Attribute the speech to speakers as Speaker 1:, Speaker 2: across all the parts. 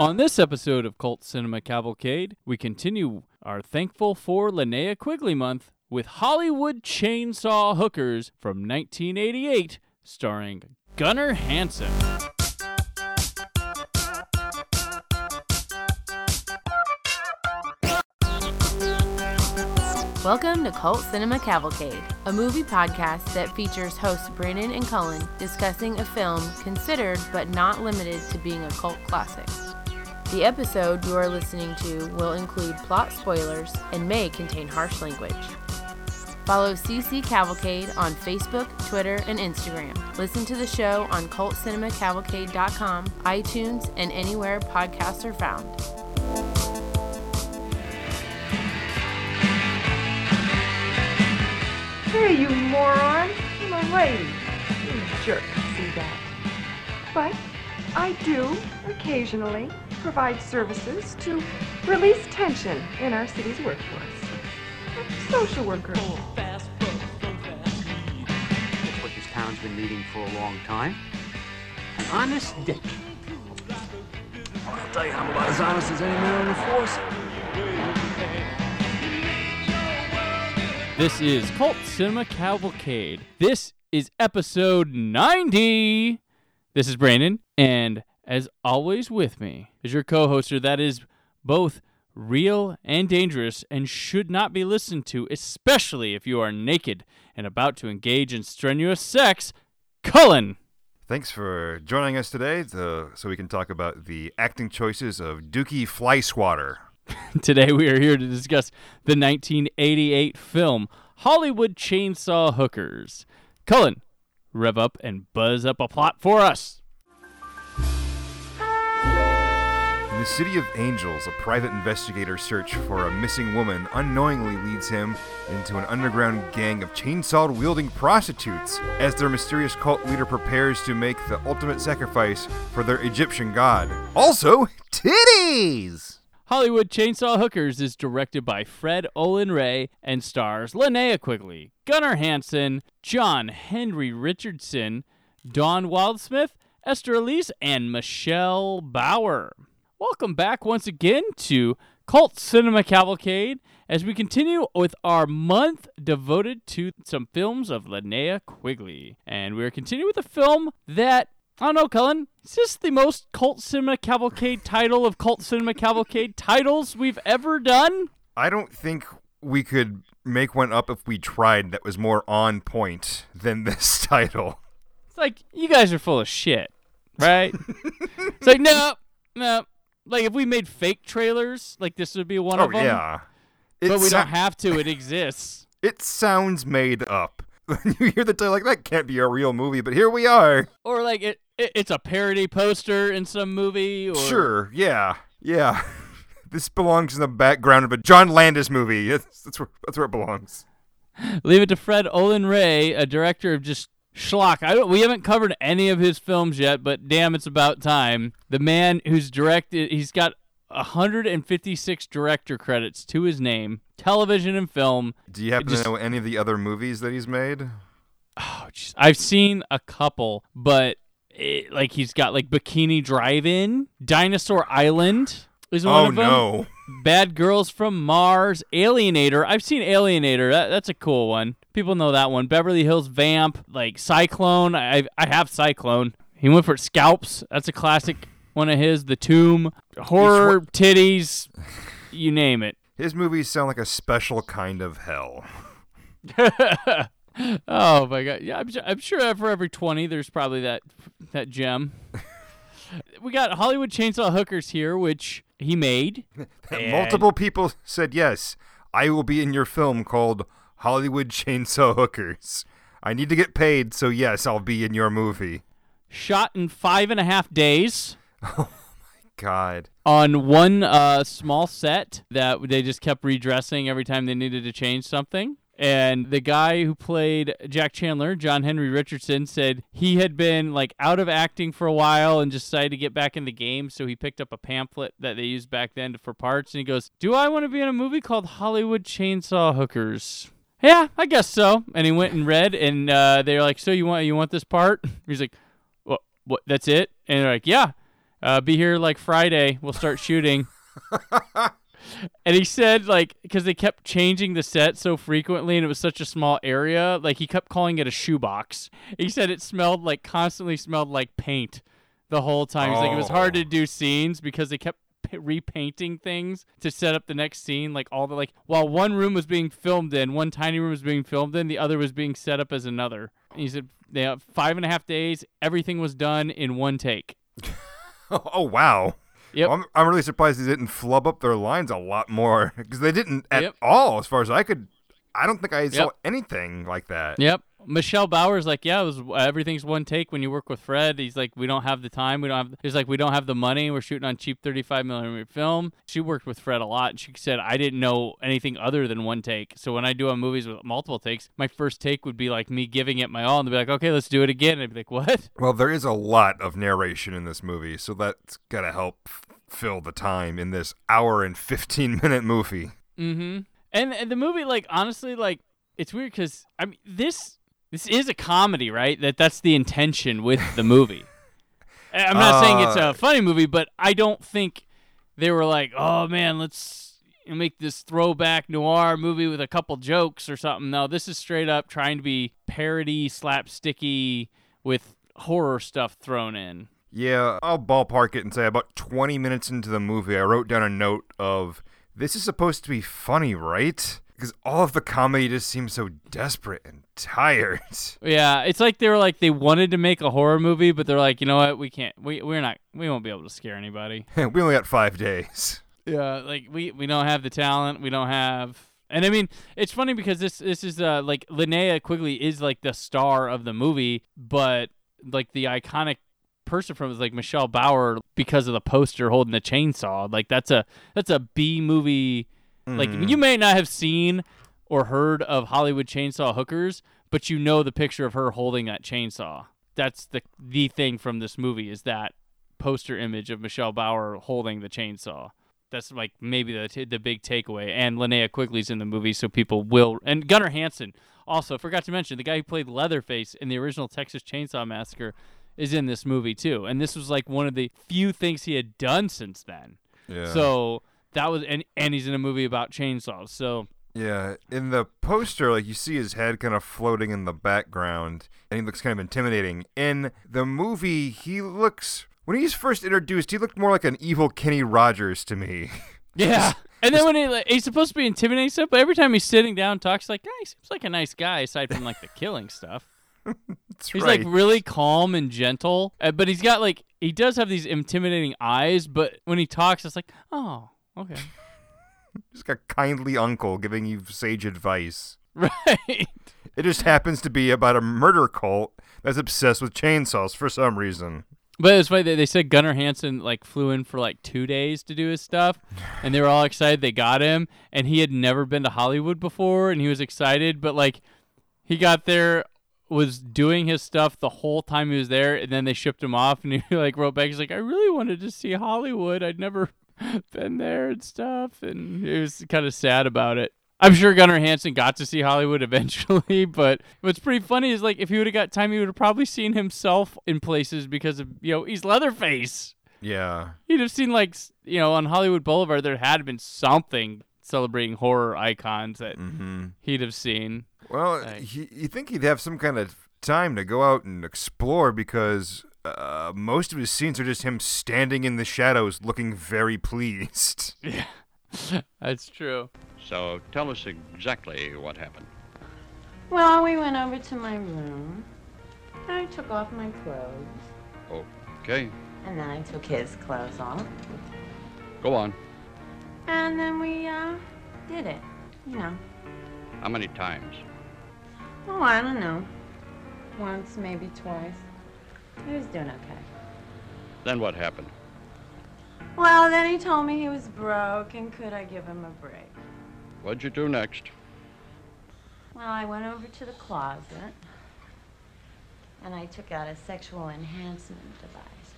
Speaker 1: On this episode of Cult Cinema Cavalcade, we continue our Thankful for Linnea Quigley month with Hollywood Chainsaw Hookers from 1988, starring Gunnar Hansen.
Speaker 2: Welcome to Cult Cinema Cavalcade, a movie podcast that features hosts Brandon and Cullen discussing a film considered but not limited to being a cult classic. The episode you are listening to will include plot spoilers and may contain harsh language. Follow CC Cavalcade on Facebook, Twitter, and Instagram. Listen to the show on cultcinemacavalcade.com, iTunes, and anywhere podcasts are found.
Speaker 3: Hey, you moron! I'm a lady. You jerk, see that. But I do occasionally provide services to release tension in our city's workforce. A social worker.
Speaker 4: That's what this town's been needing for a long time. An honest dick. I'll tell you, I'm about as honest as any man on the force.
Speaker 1: This is Cult Cinema Cavalcade. This is episode 90. This is Brandon, and as always with me is your co-hoster that is both real and dangerous and should not be listened to, especially if you are naked and about to engage in strenuous sex, Cullen.
Speaker 5: Thanks for joining us today to, so we can talk about the acting choices of Dukey Flyswatter.
Speaker 1: Today we are here to discuss the 1988 film Hollywood Chainsaw Hookers. Cullen, rev up and buzz up a plot for us.
Speaker 5: The City of Angels, a private investigator search for a missing woman unknowingly leads him into an underground gang of chainsaw wielding prostitutes as their mysterious cult leader prepares to make the ultimate sacrifice for their Egyptian god. Also, titties!
Speaker 1: Hollywood Chainsaw Hookers is directed by Fred Olen Ray and stars Linnea Quigley, Gunnar Hansen, John Henry Richardson, Don Wildsmith, Esther Alise, and Michelle Bauer. Welcome back once again to Cult Cinema Cavalcade as we continue with our month devoted to some films of Linnea Quigley. And we're continuing with a film that I don't know, Cullen. Is this the most Cult Cinema Cavalcade title of Cult Cinema Cavalcade titles we've ever done?
Speaker 5: I don't think we could make one up if we tried that was more on point than this title.
Speaker 1: It's like, you guys are full of shit, right? it's like, no, no. Like, if we made fake trailers, like, this would be one
Speaker 5: oh
Speaker 1: of them.
Speaker 5: yeah.
Speaker 1: But we
Speaker 5: sou-
Speaker 1: don't have to. It exists.
Speaker 5: It sounds made up. When you hear the title, like that can't be a real movie, but here we are.
Speaker 1: Or, like, it, it it's a parody poster in some movie. Or,
Speaker 5: Sure, yeah, yeah. this belongs in the background of a John Landis movie. That's, that's where that's where it belongs.
Speaker 1: Leave it to Fred Olen Ray, a director of just schlock. I don't, we haven't covered any of his films yet, but damn, it's about time. The man who's directed, he's got 156 director credits to his name, television and film.
Speaker 5: Do you happen
Speaker 1: Just-
Speaker 5: to know any of the other movies that he's made?
Speaker 1: Oh, jeez. I've seen a couple, but it, like he's got like Bikini Drive-In, Dinosaur Island is one
Speaker 5: oh
Speaker 1: of them.
Speaker 5: no.
Speaker 1: Bad Girls from Mars, Alienator. I've seen Alienator. That, that's a cool one. People know that one. Beverly Hills Vamp, like Cyclone. I I have Cyclone. He went for Scalps. That's a classic one of his. The Tomb, horror, titties, you name it.
Speaker 5: His movies sound like a special kind of hell.
Speaker 1: oh my god! Yeah, I'm, I'm sure for every twenty, there's probably that that gem. we got Hollywood Chainsaw Hookers here, which he made.
Speaker 5: Multiple people said yes. I will be in your film called Hollywood Chainsaw Hookers. I need to get paid, so yes, I'll be in your movie.
Speaker 1: Shot in five and a half days.
Speaker 5: Oh my god.
Speaker 1: on one uh, small set that they just kept redressing every time they needed to change something. And the guy who played Jack Chandler, John Henry Richardson, said he had been like out of acting for a while and just decided to get back in the game. So he picked up a pamphlet that they used back then for parts, and he goes, "Do I want to be in a movie called Hollywood Chainsaw Hookers?" Yeah, I guess so. And he went and read, and uh, they're like, "So you want you want this part?" He's like, "What? What? That's it?" And they're like, "Yeah." Uh, be here like Friday. We'll start shooting. and he said like because they kept changing the set so frequently and it was such a small area, like he kept calling it a shoebox. He said it smelled like constantly smelled like paint the whole time. He's like it was hard to
Speaker 5: Oh.
Speaker 1: do scenes because they kept p- repainting things to set up the next scene. Like all the like while one room was being filmed in, one tiny room was being filmed in, the other was being set up as another. And he said they have five and a half days. Everything was done in one take.
Speaker 5: Oh, wow.
Speaker 1: Yep.
Speaker 5: I'm, I'm really surprised they didn't flub up their lines a lot more because they didn't at
Speaker 1: Yep.
Speaker 5: all, as far as I could. I don't think I saw
Speaker 1: Yep.
Speaker 5: anything like that.
Speaker 1: Yep. Michelle Bauer's like, yeah, it was everything's one take when you work with Fred. He's like, we don't have the time. We don't have. He's like, we don't have the money. We're shooting on cheap 35 millimeter film. She worked with Fred a lot. And she said, I didn't know anything other than one take. So when I do on movies with multiple takes, my first take would be like me giving it my all, and they'd be like, okay, let's do it again. And I'd be like, what?
Speaker 5: Well, there is a lot of narration in this movie, so that's gotta help fill the time in this hour and 15 minute movie.
Speaker 1: Mm-hmm. And, and the movie, like, honestly, like, it's weird because I mean, this this is a comedy, right? That that's the intention with the movie. I'm not saying it's
Speaker 5: Uh,
Speaker 1: a funny movie, but I don't think they were like, oh man, let's make this throwback noir movie with a couple jokes or something. No, this is straight up trying to be parody, slapsticky with horror stuff thrown in.
Speaker 5: Yeah, I'll ballpark it and say about 20 minutes into the movie, I wrote down a note of this is supposed to be funny, right? Because all of the comedy just seems so desperate and tired.
Speaker 1: Yeah, it's like they were like they wanted to make a horror movie, but they're like, you know what, we can't, we we're not, we won't be able to scare anybody.
Speaker 5: we only got five days.
Speaker 1: Yeah, like we we don't have the talent. We don't have. And I mean, it's funny because this this is uh like Linnea Quigley is like the star of the movie, but like the iconic person from is like Michelle Bauer because of the poster holding the chainsaw. Like that's a that's a B movie. Like mm. you may not have seen or heard of Hollywood Chainsaw Hookers, but you know the picture of her holding that chainsaw. That's the the thing from this movie is that poster image of Michelle Bauer holding the chainsaw. That's like maybe the t- the big takeaway. And Linnea Quigley's in the movie, so people will. And Gunnar Hansen also forgot to mention the guy who played Leatherface in the original Texas Chainsaw Massacre is in this movie too. And this was like one of the few things he had done since then.
Speaker 5: Yeah.
Speaker 1: So that was and and he's in a movie about chainsaws. So
Speaker 5: Yeah, in the poster, like you see his head kind of floating in the background, and he looks kind of intimidating. In the movie, he looks when he's first introduced, he looked more like an evil Kenny Rogers to me.
Speaker 1: yeah. And then when he like, he's supposed to be intimidating stuff, but every time he's sitting down, talks like, "Yeah, he seems like a nice guy, aside from like the killing stuff. He's
Speaker 5: right.
Speaker 1: like really calm and gentle, uh, but he's got like he does have these intimidating eyes. But when he talks, it's like, oh, okay,
Speaker 5: like a kindly uncle giving you sage advice.
Speaker 1: right.
Speaker 5: It just happens to be about a murder cult that's obsessed with chainsaws for some reason.
Speaker 1: But it's funny they, they said Gunnar Hansen like flew in for like two days to do his stuff, and they were all excited they got him, and he had never been to Hollywood before, and he was excited, but like he got there was doing his stuff the whole time he was there, and then they shipped him off, and he like wrote back, he's like, I really wanted to see Hollywood, I'd never been there and stuff, and he was kind of sad about it. I'm sure Gunnar Hansen got to see Hollywood eventually, but what's pretty funny is like if he would have got time, he would have probably seen himself in places because of you know he's Leatherface.
Speaker 5: Yeah.
Speaker 1: He'd have seen like you know on Hollywood Boulevard there had been something celebrating horror icons that
Speaker 5: Mm-hmm.
Speaker 1: he'd have seen.
Speaker 5: Well,
Speaker 1: Like-
Speaker 5: he, you think he'd have some kind of time to go out and explore because uh, most of his scenes are just him standing in the shadows looking very pleased.
Speaker 1: Yeah, that's true.
Speaker 6: So tell us exactly what happened.
Speaker 2: Well, we went over to my room. I took off my clothes.
Speaker 6: Okay,
Speaker 2: And then I took his clothes off.
Speaker 6: go on.
Speaker 2: And then we, uh, did it. You know.
Speaker 6: How many times?
Speaker 2: Oh, I don't know. Once, maybe twice. He was doing okay.
Speaker 6: Then what happened?
Speaker 2: Well, then he told me he was broke and could I give him a break.
Speaker 6: What'd you do next?
Speaker 2: Well, I went over to the closet and I took out a sexual enhancement device.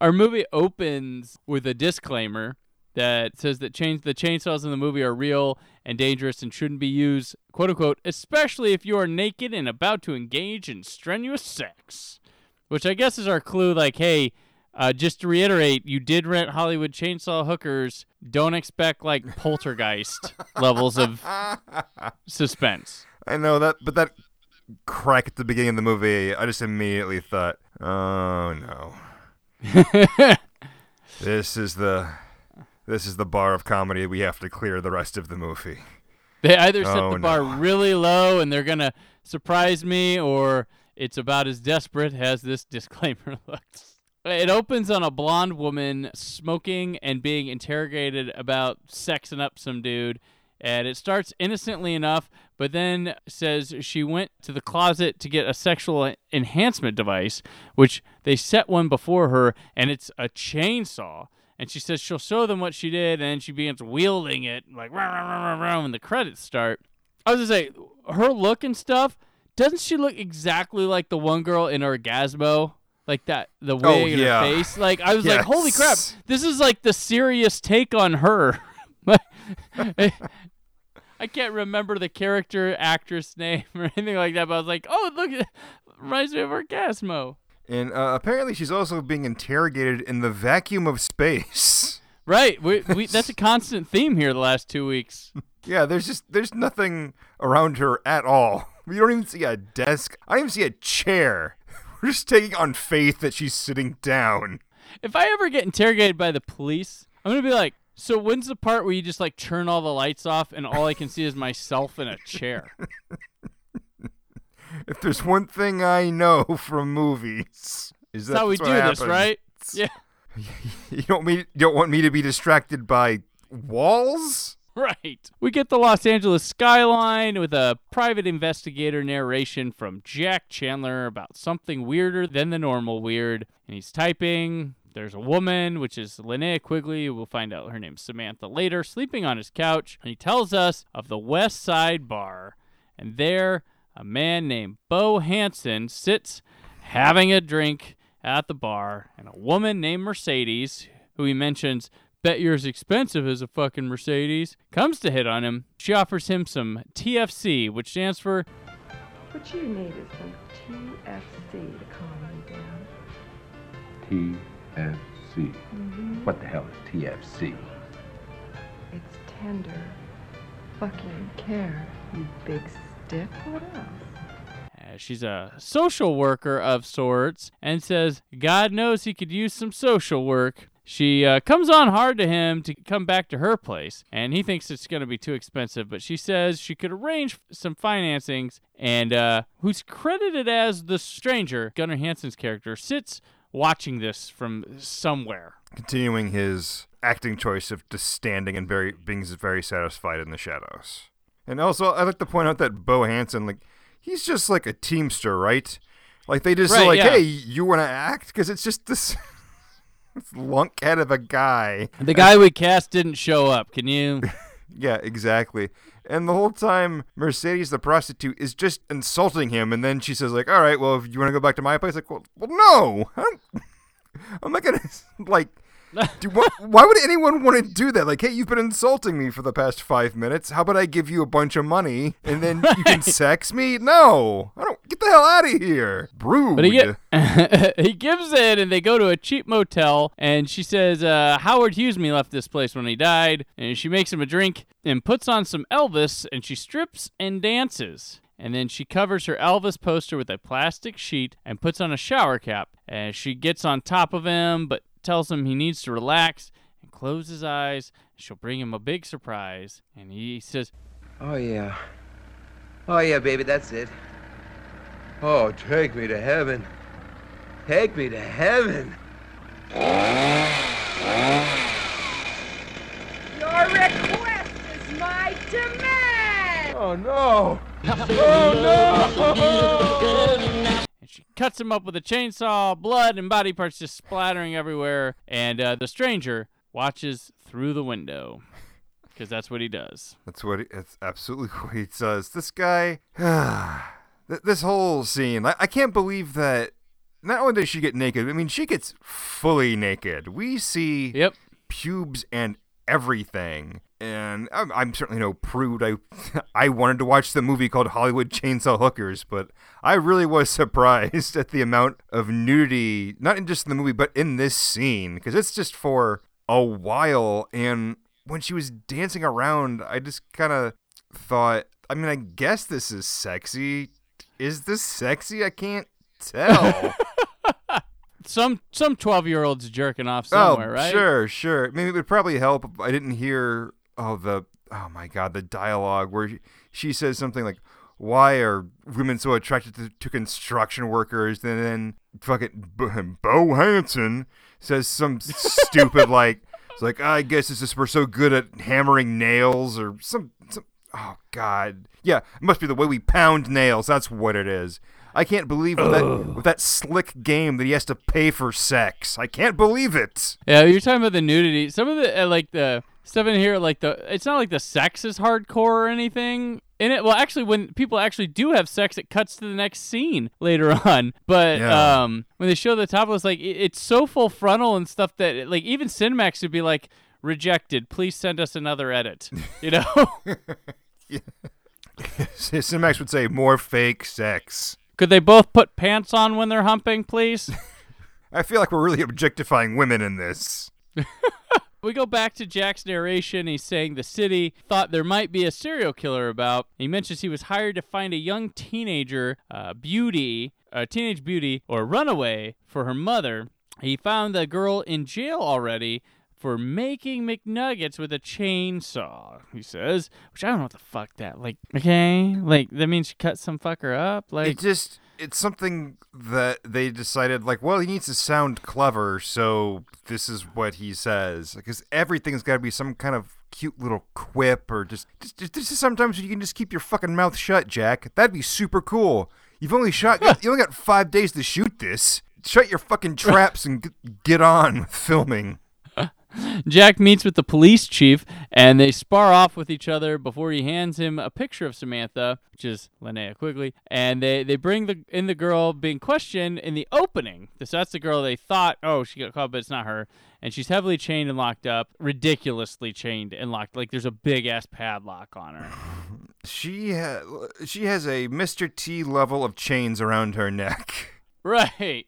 Speaker 1: Our movie opens with a disclaimer that says that chain- the chainsaws in the movie are real and dangerous and shouldn't be used, quote unquote, especially if you are naked and about to engage in strenuous sex. Which I guess is our clue like, hey, Uh, just to reiterate, you did rent Hollywood Chainsaw Hookers. Don't expect like poltergeist levels of suspense.
Speaker 5: I know that, but that crack at the beginning of the movie, I just immediately thought, oh no, this is the this is the bar of comedy we have to clear the rest of the movie.
Speaker 1: They either set
Speaker 5: Oh,
Speaker 1: the bar
Speaker 5: no.
Speaker 1: really low and they're gonna surprise me, or it's about as desperate as this disclaimer looks. It opens on a blonde woman smoking and being interrogated about sexing up some dude. And it starts innocently enough, but then says she went to the closet to get a sexual enhancement device, which they set one before her, and it's a chainsaw. And she says she'll show them what she did, and then she begins wielding it like rah, rah, rah, rah, when the credits start. I was gonna say her look and stuff. Doesn't she look exactly like the one girl in Orgazmo? Like that, the oh, wig
Speaker 5: Oh, yeah.
Speaker 1: her face. Like I was like, holy crap! This is like the serious take on her. I can't remember the character actress name or anything like that, but I was like, oh, look, reminds me of Orgazmo.
Speaker 5: And uh, apparently, she's also being interrogated in the vacuum of space.
Speaker 1: Right. We, we, that's a constant theme here the last two weeks.
Speaker 5: Yeah, there's just there's nothing around her at all. We don't even see a desk. I don't even see a chair. We're just taking on faith that she's sitting down.
Speaker 1: If I ever get interrogated by the police, I'm going to be like, so when's the part where you just like turn all the lights off and all I can see is myself in a chair?
Speaker 5: If there's one thing I know from movies, is
Speaker 1: That's how we do this, right? Yeah.
Speaker 5: You don't me you don't want me to be distracted by walls?
Speaker 1: Right. We get the Los Angeles skyline with a private investigator narration from Jack Chandler about something weirder than the normal weird. And he's typing. There's a woman, which is Linnea Quigley. We'll find out her name's Samantha later, sleeping on his couch. And he tells us of the West Side Bar. And there, a man named Bo Hansen sits having a drink at the bar. And a woman named Mercedes, who he mentions bet you're as expensive as a fucking Mercedes, comes to hit on him. She offers him some TFC, which stands for
Speaker 3: What you need is some TFC to calm you down.
Speaker 7: TFC. Mm-hmm. What the hell is TFC?
Speaker 3: It's tender, fucking care, you big stiff. What else?
Speaker 1: uh, she's a social worker of sorts and says God knows he could use some social work. She uh, comes on hard to him to come back to her place, and he thinks it's going to be too expensive. But she says she could arrange some financings, and uh, who's credited as the stranger, Gunnar Hansen's character, sits watching this from somewhere.
Speaker 5: Continuing his acting choice of just standing and very being very satisfied in the shadows. And also, I'd like to point out that Bo Hansen, like, he's just like a teamster, right? Like they just
Speaker 1: Right,
Speaker 5: like,
Speaker 1: yeah.
Speaker 5: hey, you want to act? Because it's just this, this lunkhead of a guy.
Speaker 1: The guy we cast didn't show up. Can you?
Speaker 5: Yeah, exactly. And the whole time, Mercedes, the prostitute, is just insulting him. And then she says, like, all right, well, if you want to go back to my place, like, well, well no. I don't, I'm not going to, like, do, why, why would anyone want to do that? Like, hey, you've been insulting me for the past five minutes. How about I give you a bunch of money and then you can sex me? No. I don't, get the hell out of here. Brood.
Speaker 1: But he, get, he gives in, and they go to a cheap motel. And she says, uh, Howard Hughesme left this place when he died. And she makes him a drink and puts on some Elvis, and she strips and dances. And then she covers her Elvis poster with a plastic sheet and puts on a shower cap. And she gets on top of him, but tells him he needs to relax and close his eyes. She'll bring him a big surprise. And he says,
Speaker 8: Oh, yeah. Oh, yeah, baby, that's it. Oh, take me to heaven. Take me to heaven.
Speaker 3: Your request is my demand!
Speaker 8: Oh, no.
Speaker 1: Oh, and she cuts him up with a chainsaw, blood and body parts just splattering everywhere. And uh, the stranger watches through the window because that's what he does.
Speaker 5: That's what he, it's absolutely what he does. This guy, th- this whole scene, I, I can't believe that. Not only does she get naked, I mean, she gets fully naked. We see
Speaker 1: Yep.
Speaker 5: pubes and everything. And I'm, I'm certainly no prude. I I wanted to watch the movie called Hollywood Chainsaw Hookers, but I really was surprised at the amount of nudity, not in just in the movie, but in this scene, because it's just for a while. And when she was dancing around, I just kind of thought, I mean, I guess this is sexy. Is this sexy? I can't tell.
Speaker 1: Some some twelve year olds jerking off oh, somewhere,
Speaker 5: oh,
Speaker 1: right?
Speaker 5: Sure, sure. Maybe it would probably help if I didn't hear oh the oh my god the dialogue where she, she says something like why are women so attracted to, to construction workers and then fucking Bo Hansen says some stupid like it's like I guess it's just we're so good at hammering nails or some, some oh god yeah it must be the way we pound nails that's what it is I can't believe with that, with that slick game that he has to pay for sex. I can't believe it.
Speaker 1: Yeah, you're talking about the nudity. Some of the uh, like the stuff in here, like the it's not like the sex is hardcore or anything. In it, well, actually, when people actually do have sex, it cuts to the next scene later on. But
Speaker 5: Yeah.
Speaker 1: um, when they show the topless, like it, it's so full frontal and stuff that like even Cinemax would be like rejected. Please send us another edit. You know.
Speaker 5: Cinemax would say more fake sex.
Speaker 1: Could they both put pants on when they're humping, please?
Speaker 5: I feel like we're really objectifying women in this.
Speaker 1: We go back to Jack's narration. He's saying the city thought there might be a serial killer about. He mentions he was hired to find a young teenager, uh, beauty, a teenage beauty, or runaway for her mother. He found the girl in jail already for making McNuggets with a chainsaw. He says, which I don't know what the fuck that like. Okay, like that means she cut some fucker up. Like
Speaker 5: it just it's something that they decided like well he needs to sound clever so this is what he says. Because everything's got to be some kind of cute little quip or just just, just, just sometimes you can just keep your fucking mouth shut jack. That'd be super cool. You've only shot you only got five days to shoot this. Shut your fucking traps and get on with filming
Speaker 1: Jack meets with the police chief and they spar off with each other before he hands him a picture of Samantha, which is Linnea Quigley, and they, they bring the in the girl being questioned in the opening. So that's the girl they thought, oh, she got caught, but it's not her. And she's heavily chained and locked up, ridiculously chained and locked. Like there's a big ass padlock on her.
Speaker 5: she ha- she has a Mr. T level of chains around her neck
Speaker 1: Right.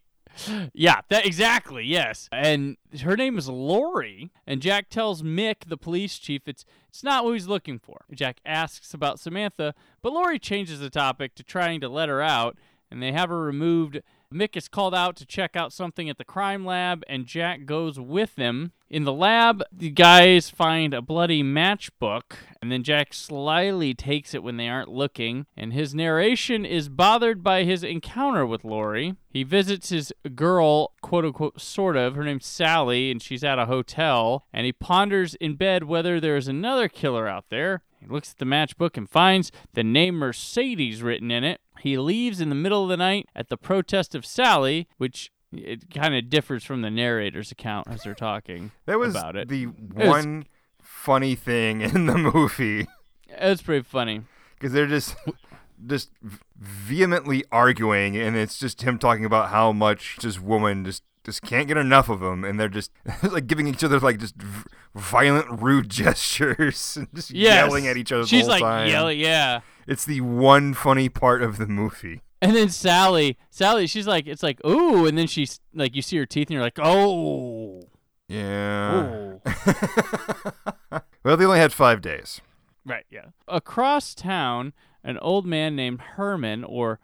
Speaker 1: Yeah, that exactly. Yes, and her name is Lori. And Jack tells Mick, the police chief, it's it's not what he's looking for. Jack asks about Samantha, but Lori changes the topic to trying to let her out, and they have her removed. Mick is called out to check out something at the crime lab, and Jack goes with them. In the lab, the guys find a bloody matchbook, and then Jack slyly takes it when they aren't looking, and his narration is bothered by his encounter with Lori. He visits his girl, quote unquote, sort of. Her name's Sally, and she's at a hotel, and he ponders in bed whether there's another killer out there. He looks at the matchbook and finds the name Mercedes written in it. He leaves in the middle of the night at the protest of Sally, which it kind of differs from the narrator's account as they're talking
Speaker 5: that was
Speaker 1: about it.
Speaker 5: the
Speaker 1: was-
Speaker 5: one funny thing in the movie
Speaker 1: It's pretty funny.
Speaker 5: because they're just just vehemently arguing and it's just him talking about how much this woman just just can't get enough of them, and they're just like giving each other like just violent rude gestures and just
Speaker 1: Yes.
Speaker 5: yelling at each other
Speaker 1: She's
Speaker 5: the whole
Speaker 1: like
Speaker 5: time.
Speaker 1: yelling, yeah.
Speaker 5: it's the one funny part of the movie
Speaker 1: And then Sally, Sally, she's like, it's like, ooh, and then she's like, you see her teeth, and you're like, oh,
Speaker 5: yeah
Speaker 1: ooh.
Speaker 5: well they only had five days
Speaker 1: right, yeah. Across town, an old man named Herman or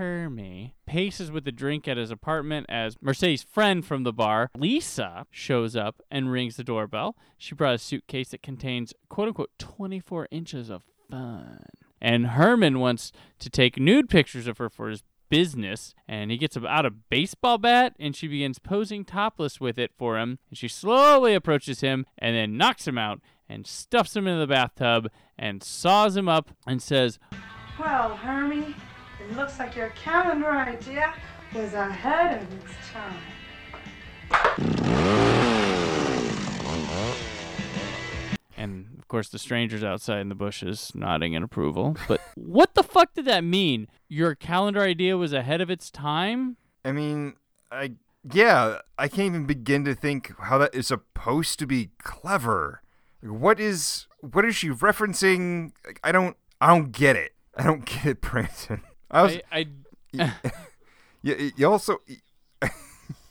Speaker 1: Hermie paces with a drink at his apartment as Mercedes' friend from the bar, Lisa, shows up and rings the doorbell. She brought a suitcase that contains quote unquote 24 inches of fun. And Herman wants to take nude pictures of her for his business and he gets out a baseball bat and she begins posing topless with it for him and she slowly approaches him and then knocks him out and stuffs him into the bathtub and saws him up and says
Speaker 9: Well, Hermie, looks like your calendar idea was ahead of its time.
Speaker 1: and of course the strangers outside in the bushes nodding in approval but what the fuck did that mean your calendar idea was ahead of its time
Speaker 5: I mean, I yeah, I can't even begin to think how that is supposed to be clever. Like, what is what is she referencing? I don't I don't get it. I don't get it, Brandon. I was
Speaker 1: I, I
Speaker 5: you, you also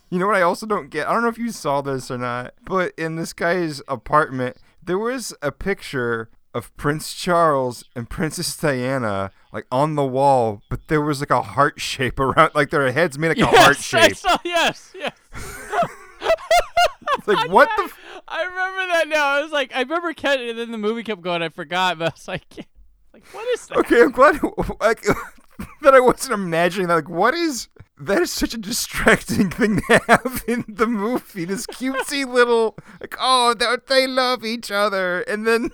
Speaker 5: you know what I also don't get? I don't know if you saw this or not, but in this guy's apartment there was a picture of Prince Charles and Princess Diana like on the wall, but there was like a heart shape around like their heads made like
Speaker 1: yes,
Speaker 5: a heart
Speaker 1: I
Speaker 5: shape.
Speaker 1: saw, yes, yes.
Speaker 5: Like what the f-
Speaker 1: I remember that now. I was like, I remember catching, and then the movie kept going. I forgot, but I was like, like what is that?
Speaker 5: Okay, I'm glad like that I wasn't imagining that. Like, what is that? Is such a distracting thing to have in the movie. This cutesy little like, oh, they they love each other, and then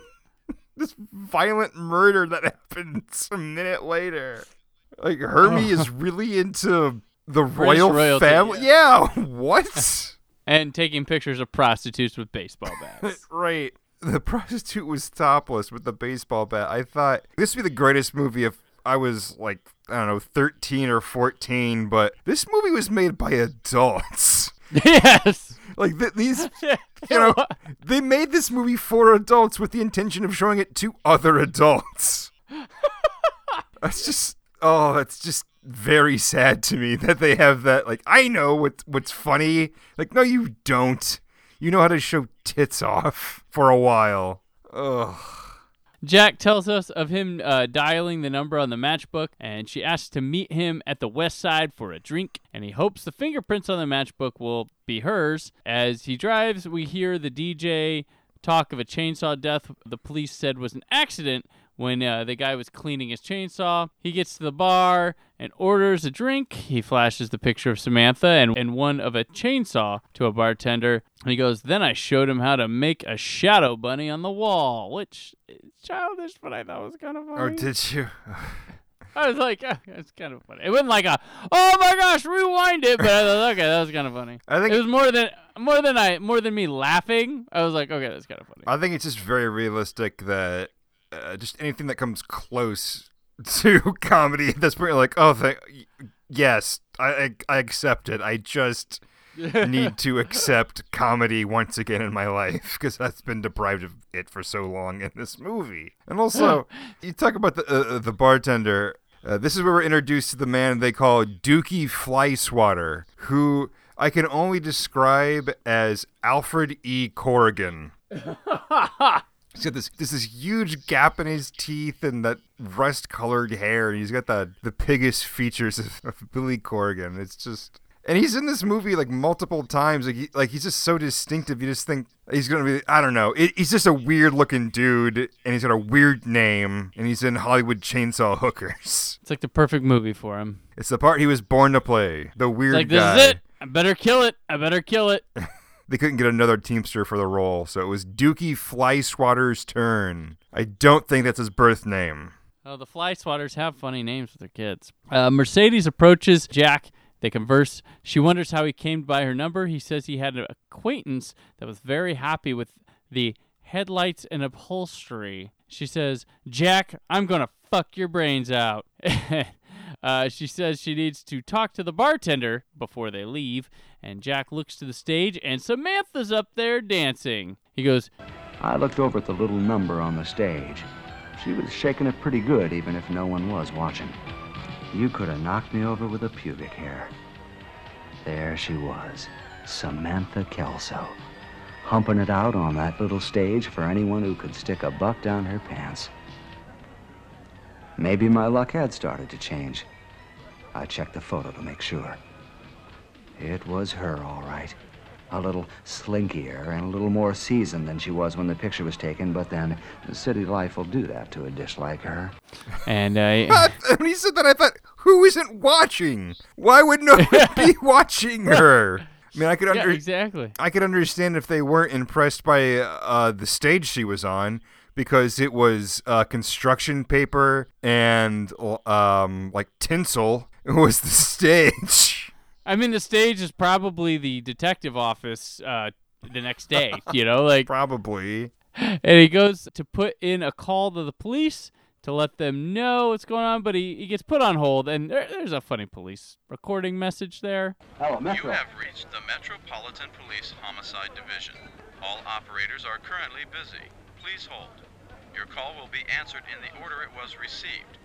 Speaker 5: this violent murder that happens a minute later. Like Hermie is oh. really into the royal
Speaker 1: royalty,
Speaker 5: family. Yeah, what?
Speaker 1: And taking pictures of prostitutes with baseball bats.
Speaker 5: right. The prostitute was topless with the baseball bat. I thought this would be the greatest movie if I was like, I don't know, 13 or 14, but this movie was made by adults.
Speaker 1: yes.
Speaker 5: Like th- these, you know, they made this movie for adults with the intention of showing it to other adults. That's just, oh, that's just very sad to me that they have that. Like, I know what what's funny. Like, no, you don't. You know how to show tits off for a while. Ugh.
Speaker 1: Jack tells us of him uh, dialing the number on the matchbook, and she asks to meet him at the west side for a drink. And he hopes the fingerprints on the matchbook will be hers. As he drives, we hear the DJ talk of a chainsaw death the police said was an accident when uh, the guy was cleaning his chainsaw. He gets to the bar and orders a drink. He flashes the picture of Samantha and, and one of a chainsaw to a bartender. And he goes, Then I showed him how to make a shadow bunny on the wall, which is childish, but I thought was kind of funny.
Speaker 5: Or did you?
Speaker 1: I was like, oh, it's kind of funny. It wasn't like a, oh my gosh, rewind it, but I thought, okay, that was kind of funny.
Speaker 5: I think
Speaker 1: it was more than more than I more than me laughing. I was like, okay, that's kind of funny.
Speaker 5: I think it's just very realistic that uh, just anything that comes close to comedy at this point, you're like, oh, th- yes, I, I I accept it. I just need to accept comedy once again in my life because that's been deprived of it for so long in this movie. And also, you talk about the uh, the bartender. Uh, this is where we're introduced to the man they call Dukey Flyswatter, who I can only describe as Alfred E. Corrigan. He's got this this this huge gap in his teeth and that rust colored hair, and he's got the the biggest features of, of Billy Corrigan. It's just and he's in this movie like multiple times. Like he, like he's just so distinctive. You just think he's gonna be. I don't know. It, he's just a weird looking dude, and he's got a weird name, and he's in Hollywood Chainsaw Hookers.
Speaker 1: It's like the perfect movie for him.
Speaker 5: It's the part he was born to play. The
Speaker 1: It's
Speaker 5: weird
Speaker 1: like this
Speaker 5: guy.
Speaker 1: is it. I better kill it. I better kill it.
Speaker 5: They couldn't get another Teamster for the role, so it was Dukey Flyswatter's turn. I don't think that's his birth name.
Speaker 1: Oh, the fly swatters have funny names for their kids. Uh, Mercedes approaches Jack. They converse. She wonders how he came by her number. He says he had an acquaintance that was very happy with the headlights and upholstery. She says, Jack, I'm going to fuck your brains out. uh, she says she needs to talk to the bartender before they leave. And Jack looks to the stage, and Samantha's up there dancing. He goes,
Speaker 10: I looked over at the little number on the stage. She was shaking it pretty good, even if no one was watching. You could have knocked me over with a pubic hair. There she was, Samantha Kelso, humping it out on that little stage for anyone who could stick a buck down her pants. Maybe my luck had started to change. I checked the photo to make sure. It was her, all right. A little slinkier and a little more seasoned than she was when the picture was taken, but then city life will do that to a dish like her.
Speaker 1: and uh,
Speaker 5: What? When he said that, I thought, who isn't watching? Why would no one be watching her? I mean, I could
Speaker 1: yeah,
Speaker 5: under-
Speaker 1: exactly.
Speaker 5: I could understand if they weren't impressed by uh, the stage she was on because it was uh, construction paper and um, like tinsel it was the stage.
Speaker 1: I mean, the stage is probably the detective office uh, the next day, you know, like
Speaker 5: Probably.
Speaker 1: and he goes to put in a call to the police to let them know what's going on, but he, he gets put on hold, and there, there's a funny police recording message there.
Speaker 10: Hello, Metro.
Speaker 11: You have reached the Metropolitan Police Homicide Division. All operators are currently busy. Please hold. Your call will be answered in the order it was received.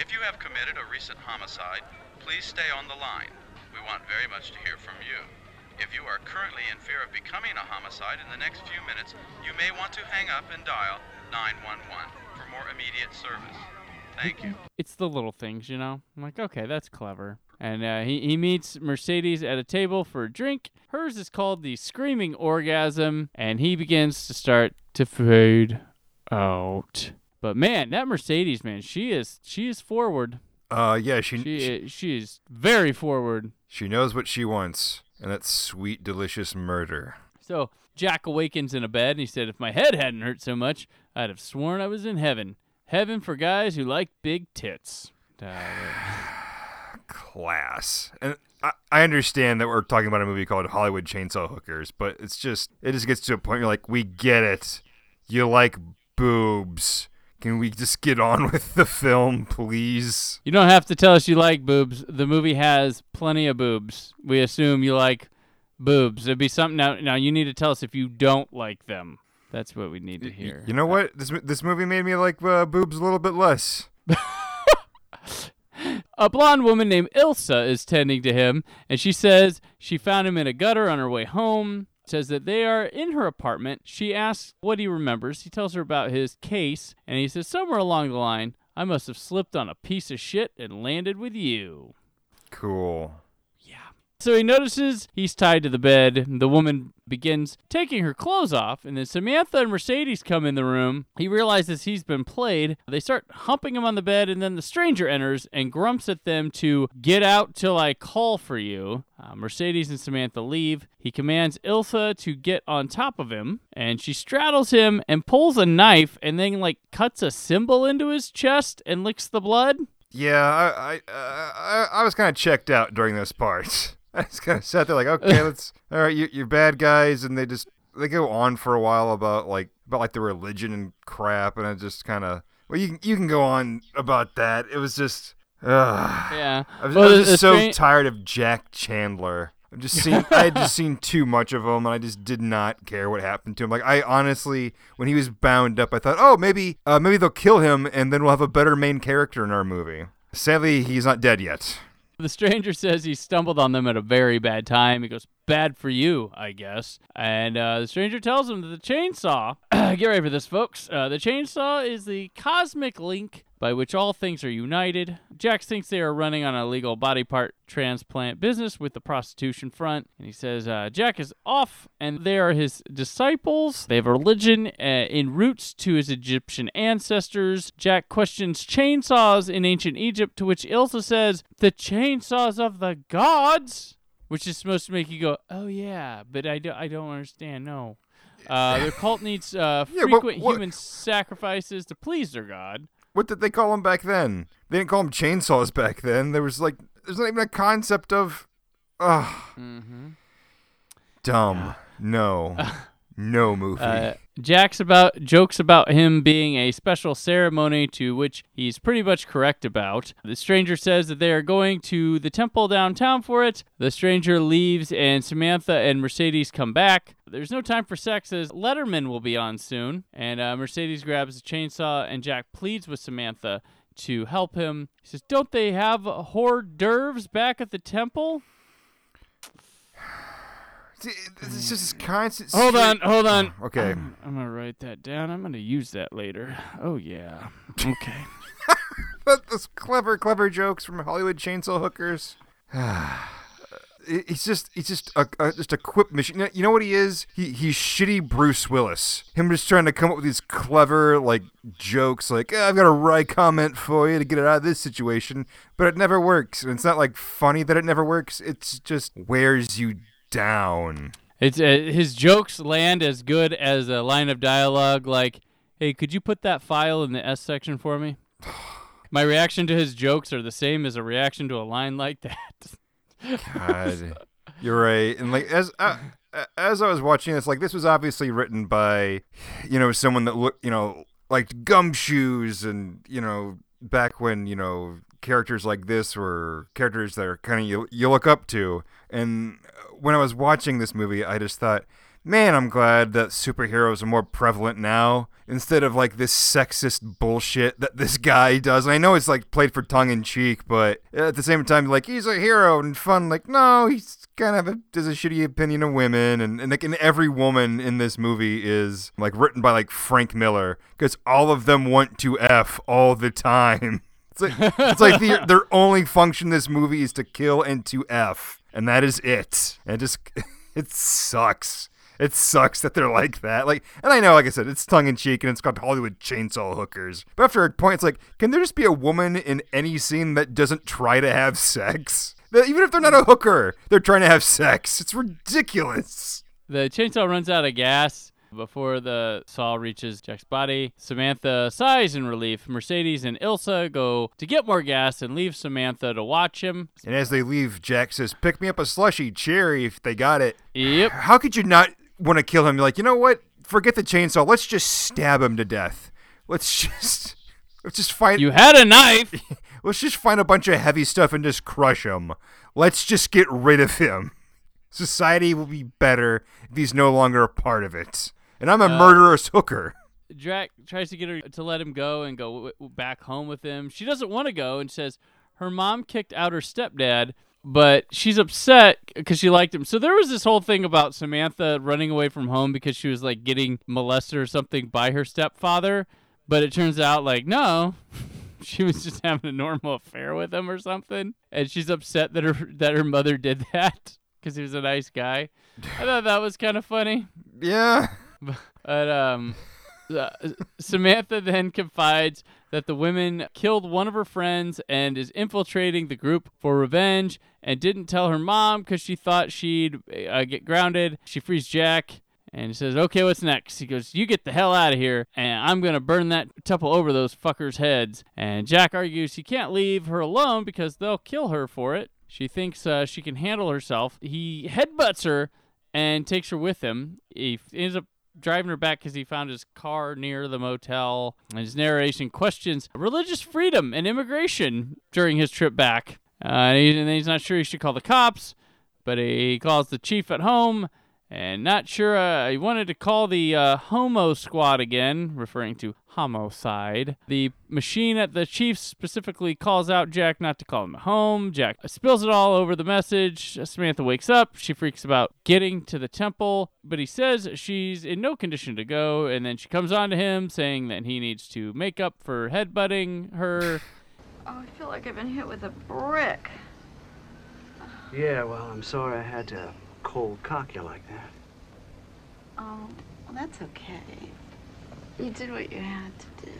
Speaker 11: If you have committed a recent homicide, please stay on the line. We want very much to hear from you. If you are currently in fear of becoming a homicide in the next few minutes, you may want to hang up and dial 911 for more immediate service. Thank you.
Speaker 1: It's the little things, you know. I'm like, okay, that's clever. And uh, he he meets Mercedes at a table for a drink. Hers is called the screaming orgasm, and he begins to start to fade out. But man, that Mercedes, man, she is she is forward.
Speaker 5: Uh, yeah, she
Speaker 1: She
Speaker 5: she,
Speaker 1: is, she is very forward.
Speaker 5: she knows what she wants, and that's sweet, delicious murder.
Speaker 1: So Jack awakens in a bed, and he said, "If my head hadn't hurt so much, I'd have sworn I was in heaven. Heaven for guys who like big tits." Uh,
Speaker 5: Class. And I, I understand that we're talking about a movie called Hollywood Chainsaw Hookers, but it's just it just gets to a point you're like, we get it. You like boobs. Can we just get on with the film, please?
Speaker 1: You don't have to tell us you like boobs. The movie has plenty of boobs. We assume you like boobs. It'd be something now. Now you need to tell us if you don't like them. That's what we need to hear.
Speaker 5: You know what? This this movie made me like uh, boobs a little bit less.
Speaker 1: A blonde woman named Ilsa is tending to him, and she says she found him in a gutter on her way home. Says that they are in her apartment. She asks what he remembers. He tells her about his case, and he says somewhere along the line, I must have slipped on a piece of shit and landed with you.
Speaker 5: Cool.
Speaker 1: So he notices he's tied to the bed. The woman begins taking her clothes off, and then Samantha and Mercedes come in the room. He realizes he's been played. They start humping him on the bed, and then the stranger enters and grumps at them to get out till I call for you. Uh, Mercedes and Samantha leave. He commands Ilsa to get on top of him, and she straddles him and pulls a knife and then, like, cuts a symbol into his chest and licks the blood.
Speaker 5: Yeah, I I uh, I, I was kind of checked out during those parts. I just kind of sat there like, okay, let's all right, you, you're bad guys, and they just they go on for a while about like about like the religion and crap, and I just kind of well, you can you can go on about that. It was just, ugh.
Speaker 1: Yeah.
Speaker 5: I was,
Speaker 1: Well,
Speaker 5: I was just so tired of Jack Chandler. I've just seen I had just seen too much of him, and I just did not care what happened to him. Like I honestly, when he was bound up, I thought, oh, maybe uh, maybe they'll kill him, and then we'll have a better main character in our movie. Sadly, he's not dead yet.
Speaker 1: The stranger says he stumbled on them at a very bad time. He goes, Bad for you, I guess. And uh, the stranger tells him that the chainsaw, get ready for this, folks. Uh, the chainsaw is the cosmic link by which all things are united. Jax thinks they are running on a legal body part transplant business with the prostitution front. And he says uh, Jack is off, and they are his disciples. They have a religion uh, in roots to his Egyptian ancestors. Jack questions chainsaws in ancient Egypt, to which Ilsa says, The chainsaws of the gods? Which is supposed to make you go, Oh, yeah, but I, do- I don't understand. No. Uh, their cult needs uh,
Speaker 5: Yeah,
Speaker 1: frequent
Speaker 5: what-
Speaker 1: human sacrifices to please their god.
Speaker 5: What did they call them back then? They didn't call them chainsaws back then. There was like, there's not even a concept of, ugh,
Speaker 1: Mm-hmm.
Speaker 5: dumb. No, no movie.
Speaker 1: Uh, Jack's about jokes about him being a special ceremony to which he's pretty much correct about. The stranger says that they are going to the temple downtown for it. The stranger leaves, and Samantha and Mercedes come back. There's no time for sex as Letterman will be on soon. And uh, Mercedes grabs a chainsaw, and Jack pleads with Samantha to help him. He says, "Don't they have hors d'oeuvres back at the temple?"
Speaker 5: It's just this constant.
Speaker 1: Hold on, hold on.
Speaker 5: Oh, okay.
Speaker 1: I'm, I'm gonna write that down. I'm gonna use that later. Oh yeah. Okay.
Speaker 5: But those clever, clever jokes from Hollywood chainsaw hookers. He's just, he's just a, a just a quip machine. You know- what he is? He he's shitty Bruce Willis. Him just trying to come up with these clever like jokes, like "Eh, I've got a wry comment for you to get it out of this situation, but it never works. And it's not like funny that it never works. It's just wears you down.
Speaker 1: It's uh, his jokes land as good as a line of dialogue like, "Hey, could you put that file in the S section for me?" My reaction to his jokes are the same as a reaction to a line like that.
Speaker 5: God, you're right. And like as uh, as I was watching this, like this was obviously written by, you know, someone that looked, you know, liked gumshoes, and you know, back when you know characters like this were characters that are kind of you you look up to. And when I was watching this movie, I just thought, man, I'm glad that superheroes are more prevalent now instead of like this sexist bullshit that this guy does. And I know it's like played for tongue in cheek, but at the same time, like he's a hero and fun. Like no, he's kind of a, has a shitty opinion of women, and and like and every woman in this movie is like written by like Frank Miller because all of them want to f all the time. It's like, it's like the, their only function in this movie is to kill and to f, and that is it. And it just it sucks. It sucks that they're like that. Like, and I know, like I said, it's tongue in cheek and it's got Hollywood chainsaw hookers. But after a point, it's like, can there just be a woman in any scene that doesn't try to have sex? That even if they're not a hooker, they're trying to have sex. It's ridiculous.
Speaker 1: The chainsaw runs out of gas before the saw reaches Jack's body. Samantha sighs in relief. Mercedes and Ilsa go to get more gas and leave Samantha to watch him.
Speaker 5: And as they leave, Jack says, "Pick me up a slushy cherry if they got it."
Speaker 1: Yep.
Speaker 5: How could you not want to kill him? You're like, you know what? Forget the chainsaw. Let's just stab him to death. Let's just let's just find.
Speaker 1: You had a knife.
Speaker 5: let's just find a bunch of heavy stuff and just crush him. Let's just get rid of him. Society will be better if he's no longer a part of it. And I'm a
Speaker 1: Uh,
Speaker 5: murderous hooker.
Speaker 1: Jack tries to get her to let him go and go w- back home with him. She doesn't want to go and says her mom kicked out her stepdad, but she's upset because she liked him. So there was this whole thing about Samantha running away from home because she was like getting molested or something by her stepfather. But it turns out like no, she was just having a normal affair with him or something, and she's upset that her that her mother did that because he was a nice guy. I thought that was kind of funny.
Speaker 5: Yeah.
Speaker 1: But um, Samantha then confides that the women killed one of her friends and is infiltrating the group for revenge and didn't tell her mom because she thought she'd uh, get grounded. She frees Jack and says, Okay, what's next? He goes, You get the hell out of here, and I'm going to burn that tuple over those fuckers' heads. And Jack argues he can't leave her alone because they'll kill her for it. She thinks uh, she can handle herself. He headbutts her and takes her with him. He ends up driving her back because he found his car near the motel. And his narration questions religious freedom and immigration during his trip back. Uh, and, he, and he's not sure he should call the cops, but he calls the chief at home. And not sure, uh, he wanted to call the uh, Homo Squad again, referring to homicide. The machine at the chief specifically calls out Jack not to call him home. Jack spills it all over the message. Samantha wakes up. She freaks about getting to the temple, but he says she's in no condition to go. And then she comes on to him saying that he needs to make up for headbutting her.
Speaker 12: Oh, I feel like I've been hit with a brick.
Speaker 10: Yeah, well, I'm sorry I had to cold cock you like that.
Speaker 12: Oh, well, that's okay. You did what you had to do.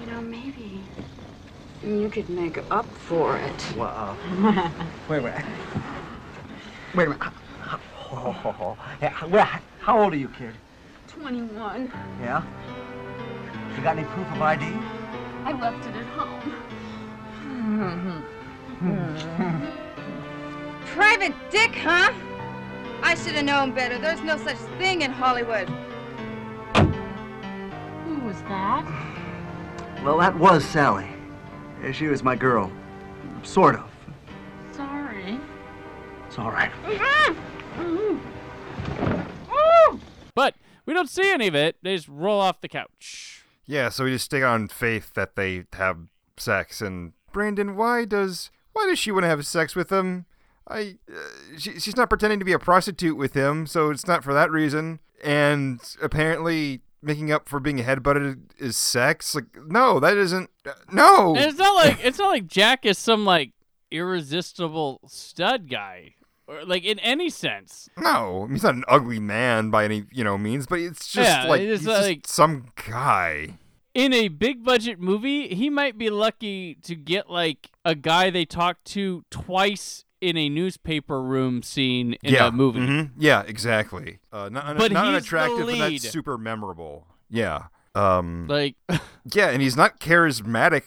Speaker 12: You know, maybe you could make up for it.
Speaker 10: Well, wait a minute. Wait a minute. How, oh, oh, oh. Yeah, how old are you, kid?
Speaker 12: 21.
Speaker 10: Yeah? You got any proof of ID?
Speaker 12: I left it at home.
Speaker 13: Private dick, huh? I should have known better. There's no such thing in Hollywood.
Speaker 2: Who was that?
Speaker 10: Well, that was Sally. She was my girl. Sort of.
Speaker 2: Sorry.
Speaker 10: It's all right.
Speaker 1: But we don't see any of it. They just roll off the couch.
Speaker 5: Yeah, so we just stick on faith that they have sex. And Brandon, why does why does she want to have sex with him? I uh, she, she's not pretending to be a prostitute with him, so it's not for that reason. And apparently, making up for being headbutted is sex. Like, no, that isn't. Uh, no,
Speaker 1: And it's not like it's not like Jack is some like irresistible stud guy, or like in any sense.
Speaker 5: no. He's not an ugly man by any you know means, but it's just
Speaker 1: Yeah,
Speaker 5: like
Speaker 1: it's
Speaker 5: he's
Speaker 1: like-
Speaker 5: just some guy.
Speaker 1: In a big budget movie, he might be lucky to get like a guy they talk to twice in a newspaper room scene in
Speaker 5: yeah,
Speaker 1: a movie.
Speaker 5: mhm, Yeah, exactly. Uh, not
Speaker 1: But
Speaker 5: not unattractive, but that's super memorable. Yeah. Um,
Speaker 1: Like,
Speaker 5: yeah, and he's not charismatic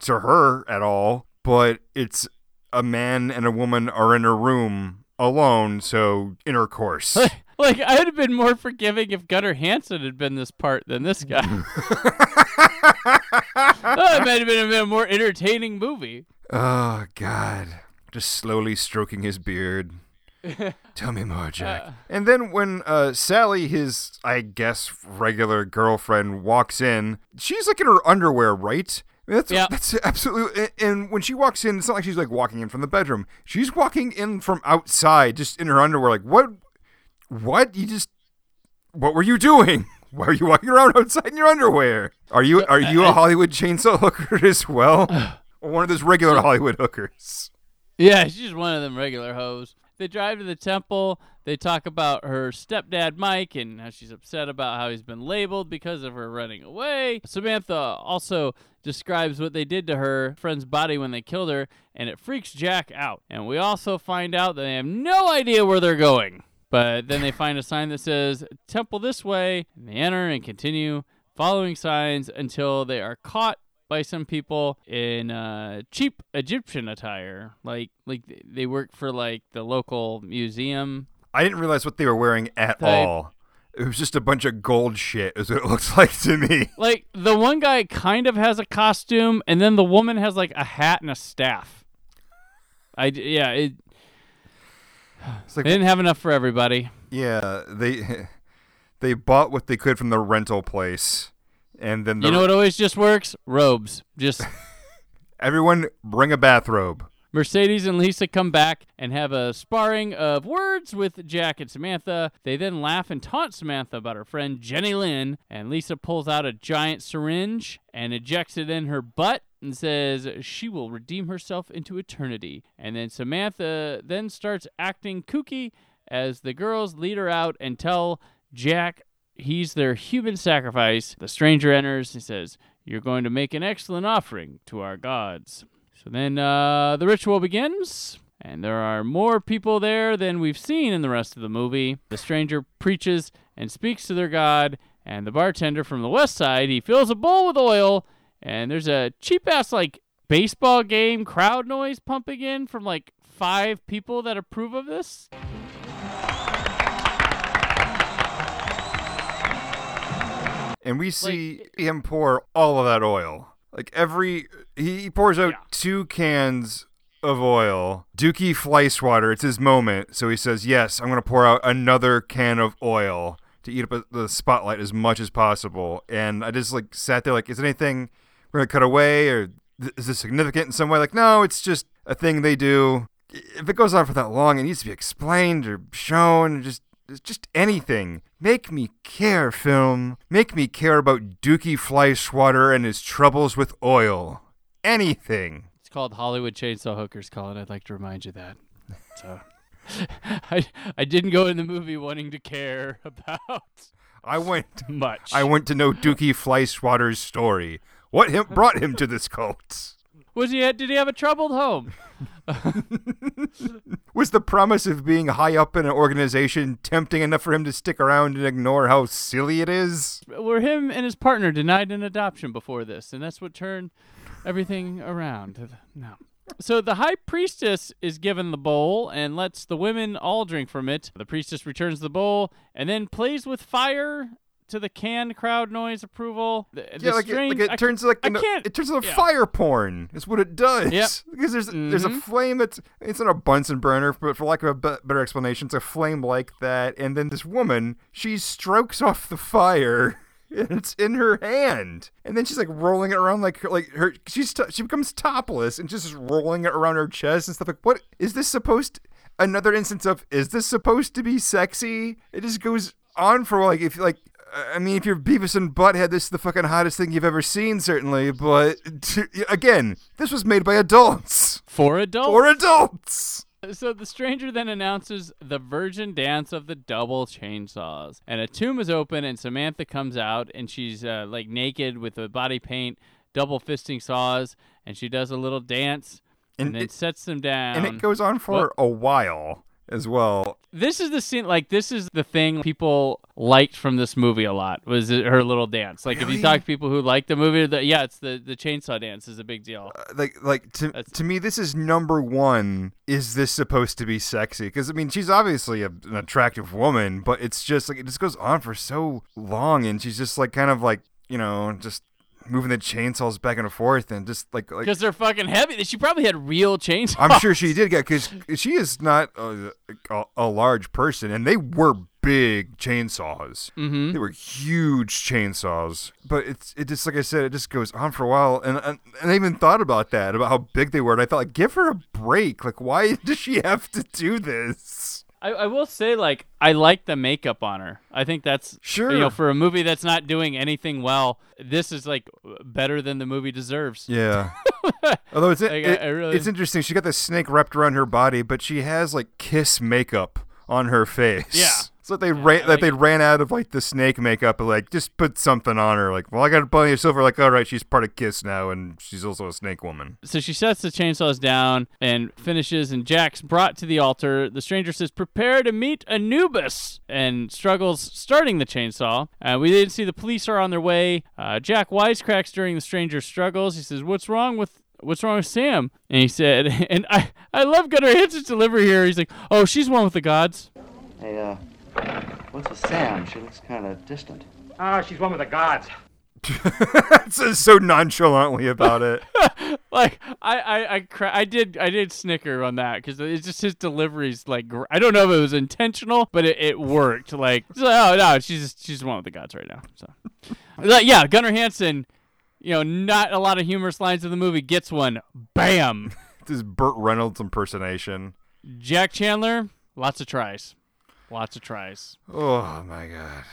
Speaker 5: to her at all, but it's a man and a woman are in a room alone, so intercourse.
Speaker 1: like I would have been more forgiving if Gunnar Hansen had been this part than this guy. oh, it might have been a more entertaining movie.
Speaker 5: oh God, just slowly stroking his beard. Tell me more, Jack.
Speaker 1: Uh,
Speaker 5: and then when uh, Sally, his I guess regular girlfriend, walks in, she's like in her underwear, right? That's
Speaker 1: Yeah.
Speaker 5: that's absolutely. and- And when she walks in, it's not like she's like walking in from the bedroom. She's walking in from outside, just in her underwear. Like what? What you just? What were you doing? Why are you walking around outside in your underwear? Are you are you a Hollywood chainsaw hooker as well, or one of those regular Hollywood hookers?
Speaker 1: Yeah, she's one of them regular hoes. They drive to the temple. They talk about her stepdad Mike and how she's upset about how he's been labeled because of her running away. Samantha also describes what they did to her friend's body when they killed her, and it freaks Jack out. And we also find out that they have no idea where they're going. But then they find a sign that says temple this way, and they enter and continue following signs until they are caught by some people in uh, cheap Egyptian attire, like like they work for like the local museum.
Speaker 5: I didn't realize what they were wearing at
Speaker 1: Type.
Speaker 5: all. It was just a bunch of gold shit, is what it looks like to me.
Speaker 1: Like the one guy kind of has a costume, and then the woman has like a hat and a staff. I yeah it.
Speaker 5: It's like-
Speaker 1: they didn't have enough for everybody.
Speaker 5: Yeah, they they bought what they could from the rental place, and then the,
Speaker 1: You know what always just works? Robes. Just
Speaker 5: everyone bring a bathrobe.
Speaker 1: Mercedes and Lisa come back and have a sparring of words with Jack and Samantha. They then laugh and taunt Samantha about her friend Jenny Lynn, and Lisa pulls out a giant syringe and ejects it in her butt and says she will redeem herself into eternity. And then Samantha then starts acting kooky as the girls lead her out and tell Jack he's their human sacrifice. The stranger enters and says, You're going to make an excellent offering to our gods. So then uh, the ritual begins, and there are more people there than we've seen in the rest of the movie. The stranger preaches and speaks to their god, and the bartender from the west side he fills a bowl with oil, and there's a cheap ass like baseball game crowd noise pumping in from like five people that approve of this.
Speaker 5: And we see him pour all of that oil. Like every he pours out two cans of oil. Dukey Flyswatter, it's his moment, so he says, "Yes, I'm going to pour out another can of oil to eat up the spotlight as much as possible." And I just like sat there, like, "Is anything we're going to cut away, or th- is this significant in some way?" Like, no, it's just a thing they do. If it goes on for that long, it needs to be explained or shown, or just just anything. Make me care, film. Make me care about Dukey Flyswatter and his troubles with oil. Anything.
Speaker 1: It's called Hollywood Chainsaw Hookers, Cullen. I'd like to remind you that. So, I I didn't go in the movie wanting to care about.
Speaker 5: I went
Speaker 1: much.
Speaker 5: I went to know Dukey Flyswatter's story. What him brought him to this cult?
Speaker 1: Was he? Did he have a troubled home?
Speaker 5: Was the promise of being high up in an organization tempting enough for him to stick around and ignore how silly it is?
Speaker 1: Were him and his partner denied an adoption before this, and that's what turned everything around. No. So the high priestess is given the bowl and lets the women all drink from it. The priestess returns the bowl and then plays with fire to the canned crowd noise approval. The, the
Speaker 5: yeah, like, it,
Speaker 1: strange,
Speaker 5: like it turns
Speaker 1: ca-
Speaker 5: like
Speaker 1: I can't.
Speaker 5: it turns into
Speaker 1: yeah.
Speaker 5: fire porn. Is what it does.
Speaker 1: Yep.
Speaker 5: Because there's there's a
Speaker 1: Mhm.
Speaker 5: flame that's it's not a Bunsen burner, but for lack of a be- better explanation, it's a flame like that. And then this woman, she strokes off the fire. It's in her hand, and then she's like rolling it around like like her. She's t- she becomes topless and just rolling it around her chest and stuff. Like, what is this supposed? Another instance of is this supposed to be sexy? It just goes on for like if like I mean, if you're Beavis and Butthead, this is the fucking hottest thing you've ever seen, certainly. But t- again, this was made by adults.
Speaker 1: For adults.
Speaker 5: For adults.
Speaker 1: So the stranger then announces the virgin dance of the double chainsaws. And a tomb is open, and Samantha comes out, and she's uh, like naked with the body paint, double fisting saws, and she does a little dance and,
Speaker 5: And
Speaker 1: then
Speaker 5: it-
Speaker 1: sets them down.
Speaker 5: And it goes on for
Speaker 1: Well,
Speaker 5: a while as well.
Speaker 1: this is the scene, like, this is the thing people liked from this movie a lot, was her little dance. Like, if you talk to people who like the movie, the, yeah, it's the, the chainsaw dance is a big deal.
Speaker 5: Uh, like, like to to me, this is number one. Is this supposed to be sexy? Because I mean, she's obviously a, an attractive woman, but it's just like it just goes on for so long, and she's just like kind of like you know just moving the chainsaws back and forth and just like like
Speaker 1: Because they're fucking heavy. She probably had real chainsaws.
Speaker 5: I'm sure she did get because she is not a, a, a large person, and they were big chainsaws.
Speaker 1: Mhm.
Speaker 5: They were huge chainsaws. But it's it just like I said, it just goes on for a while, and and, and I even thought about that about how big they were, and I thought like, give her a break. Like, why does she have to do this?
Speaker 1: I, I will say, like, I like the makeup on her. I think that's
Speaker 5: Sure.
Speaker 1: You know, for a movie that's not doing anything well, this is like better than the movie deserves.
Speaker 5: Yeah. Although it's
Speaker 1: Like, I- I really-
Speaker 5: it's interesting, she got the snake wrapped around her body, but she has like kiss makeup on her face.
Speaker 1: Yeah.
Speaker 5: So they ran like they ran out of like the snake makeup and like just put something on her. Like, well, I got plenty of silver. Like, all right, she's part of Kiss now, and she's also a snake woman.
Speaker 1: So she sets the chainsaws down and finishes, and Jack's brought to the altar. The stranger says, Prepare to meet Anubis, and struggles starting the chainsaw. Uh, we didn't see the police are on their way. Uh, Jack wisecracks during the stranger's struggles. He says, What's wrong with. What's wrong with Sam? And he said, and I, I love Gunnar Hansen's delivery here. He's like, oh, she's one with the gods.
Speaker 10: Hey, uh, what's with Sam? She looks kind of distant.
Speaker 4: Ah, she's one with the gods.
Speaker 5: Says so nonchalantly about it.
Speaker 1: like I I I, cra- I did I did snicker on that because it's just his delivery's like gr- I don't know if it was intentional, but it, it worked. Like it's like, oh no, she's just, she's one with the gods right now. So Like, yeah, Gunnar Hansen, you know, not a lot of humorous lines in the movie gets one. Bam.
Speaker 5: this Burt Reynolds impersonation.
Speaker 1: Jack Chandler, lots of tries, lots of tries.
Speaker 5: Oh my god.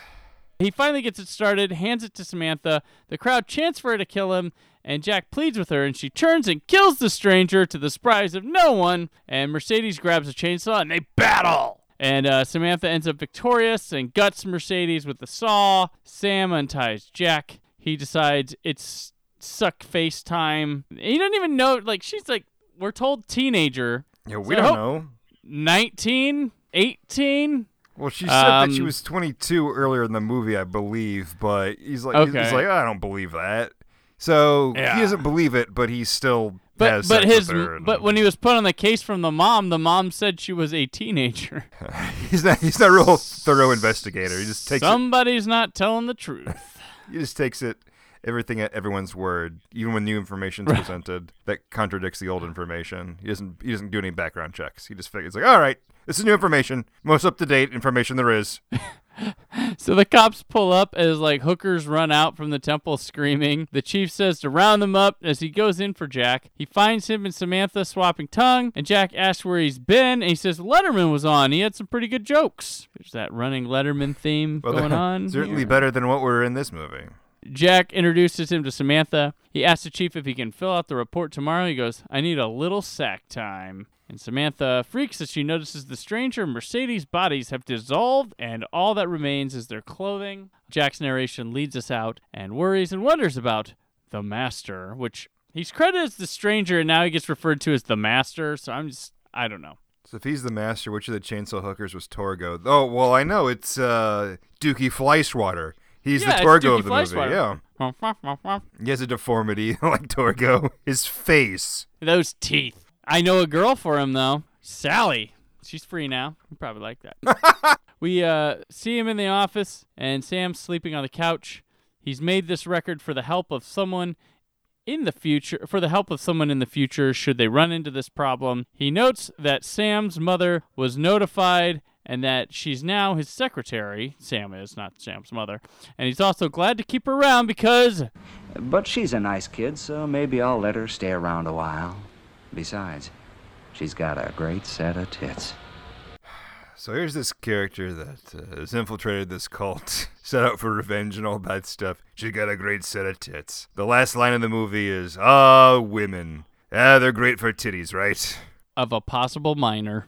Speaker 1: He finally gets it started, hands it to Samantha. The crowd chants for her to kill him, and Jack pleads with her, and she turns and kills the stranger to the surprise of no one. And Mercedes grabs a chainsaw, and they battle. And uh, Samantha ends up victorious and guts Mercedes with the saw. Sam unties Jack. He decides it's suck face time. He doesn't even know, like, she's like, we're told teenager.
Speaker 5: Yeah, we
Speaker 1: So
Speaker 5: don't know.
Speaker 1: 19, 18.
Speaker 5: Well, she said that she
Speaker 1: Um,
Speaker 5: was 22 earlier in the movie, I believe, but he's like, he's
Speaker 1: Okay.
Speaker 5: like, I don't believe that. So
Speaker 1: Yeah.
Speaker 5: he doesn't believe it, but he still
Speaker 1: But
Speaker 5: has
Speaker 1: but his
Speaker 5: and-
Speaker 1: but when he was put on the case from the mom, the mom said she was a teenager.
Speaker 5: he's not he's not a real thorough investigator. He just takes
Speaker 1: Somebody's not telling the truth.
Speaker 5: He just takes it everything at everyone's word, even when new information is presented that contradicts the old information. He doesn't he doesn't do any background checks. He just figures like, all right, this is new information, most up to date information there is.
Speaker 1: So the cops pull up as like hookers run out from the temple screaming. The chief says to round them up as he goes in for Jack. He finds him and Samantha swapping tongue, and Jack asks where he's been, and he says Letterman was on. He had some pretty good jokes. There's that running Letterman theme
Speaker 5: Well,
Speaker 1: going on.
Speaker 5: certainly
Speaker 1: here.
Speaker 5: better than what we were in this movie.
Speaker 1: Jack introduces him to Samantha. He asks the chief if he can fill out the report tomorrow. He goes, I need a little sack time. And Samantha freaks as she notices the stranger and Mercedes' bodies have dissolved, and all that remains is their clothing. Jack's narration leads us out and worries and wonders about the master, which he's credited as the stranger, and now he gets referred to as the master. So I'm just, I don't know.
Speaker 5: So if he's the master, which of the chainsaw hookers was Torgo? Oh, well, I know it's uh, Dukey Flyswatter. He's
Speaker 1: Yeah,
Speaker 5: the Torgo of the movie. Yeah, he has a deformity like Torgo. His face.
Speaker 1: Those teeth. I know a girl for him though. Sally. She's free now. You probably like that. we uh, see him in the office, and Sam's sleeping on the couch. He's made this record for the help of someone in the future. For the help of someone in the future, should they run into this problem. He notes that Sam's mother was notified. And that she's now his secretary. Sam is, not Sam's mother. And he's also glad to keep her around because
Speaker 10: But she's a nice kid, so maybe I'll let her stay around a while. Besides, she's got a great set of tits.
Speaker 5: So here's this character that uh, has infiltrated this cult, set out for revenge and all that stuff. She's got a great set of tits. The last line of the movie is, "Ah, women. Ah, they're great for titties, right?"
Speaker 1: of a possible minor.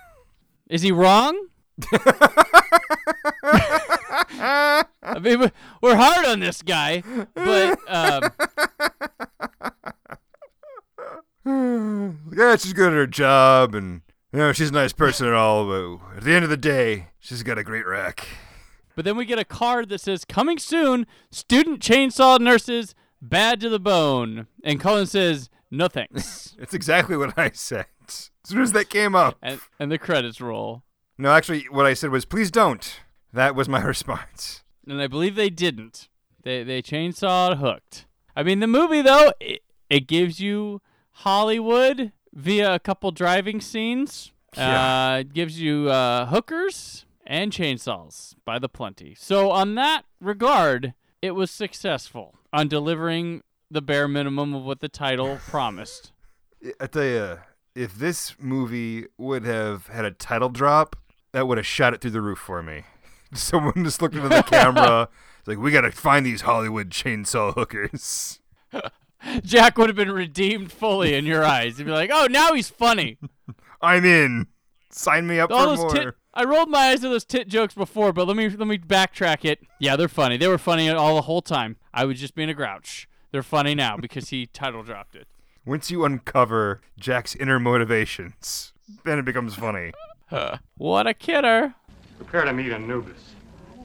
Speaker 1: Is he wrong? I mean, we- we're hard on this guy, but um, Hmm,
Speaker 5: yeah, she's good at her job, and you know she's a nice person and all. But at the end of the day, she's got a great rack.
Speaker 1: but then we get a card that says "Coming soon, student chainsaw nurses, bad to the bone," and Cullen says, "No thanks,"
Speaker 5: It's exactly what I said as soon as that came up.
Speaker 1: and and the credits roll.
Speaker 5: No, actually, what I said was, "Please don't." That was my response.
Speaker 1: And I believe they didn't. They they chainsawed hooked. I mean, the movie though it, it gives you Hollywood via a couple driving scenes. Uh, it gives you uh, hookers and chainsaws by the plenty. So on that regard, it was successful on delivering the bare minimum of what the title promised.
Speaker 5: I tell you, if this movie would have had a title drop, that would have shot it through the roof for me. Someone just looked into the camera. It's like, we got to find these Hollywood chainsaw hookers.
Speaker 1: Jack would have been redeemed fully in your eyes. You'd be like, oh, now he's funny.
Speaker 5: I'm in. Sign me up
Speaker 1: All
Speaker 5: for
Speaker 1: those
Speaker 5: more.
Speaker 1: tit- I rolled my eyes at those tit jokes before, but let me let me backtrack it. Yeah, they're funny. They were funny all the whole time. I was just being a grouch. They're funny now because he title dropped it.
Speaker 5: Once you uncover Jack's inner motivations, then it becomes funny.
Speaker 1: What a kidder.
Speaker 14: Prepare to meet Anubis.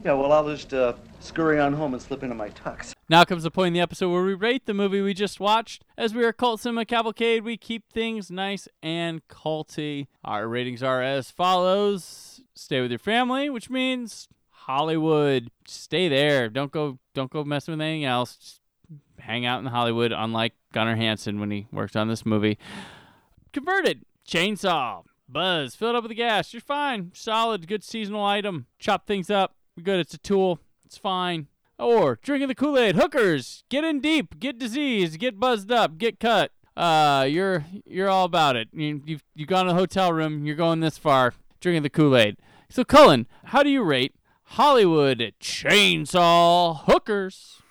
Speaker 15: Yeah, well, I'll just uh, scurry on home and slip into my tux.
Speaker 1: Now comes the point in the episode where we rate the movie we just watched. As we are Cult Cinema Cavalcade, we keep things nice and culty. Our ratings are as follows: Stay with your family, which means Hollywood. Stay there. Don't go. Don't go messing with anything else. Just hang out in Hollywood. Unlike Gunnar Hansen when he worked on this movie. Converted chainsaw. Buzz, fill it up with the gas. You're fine. Solid, good seasonal item. Chop things up. You're good. It's a tool. It's fine. Or drinking the Kool Aid. Hookers, get in deep, get diseased, get buzzed up, get cut. Uh, you're you're all about it. You you've you gone to a hotel room. You're going this far, drinking the Kool Aid. So Cullen, how do you rate Hollywood chainsaw hookers?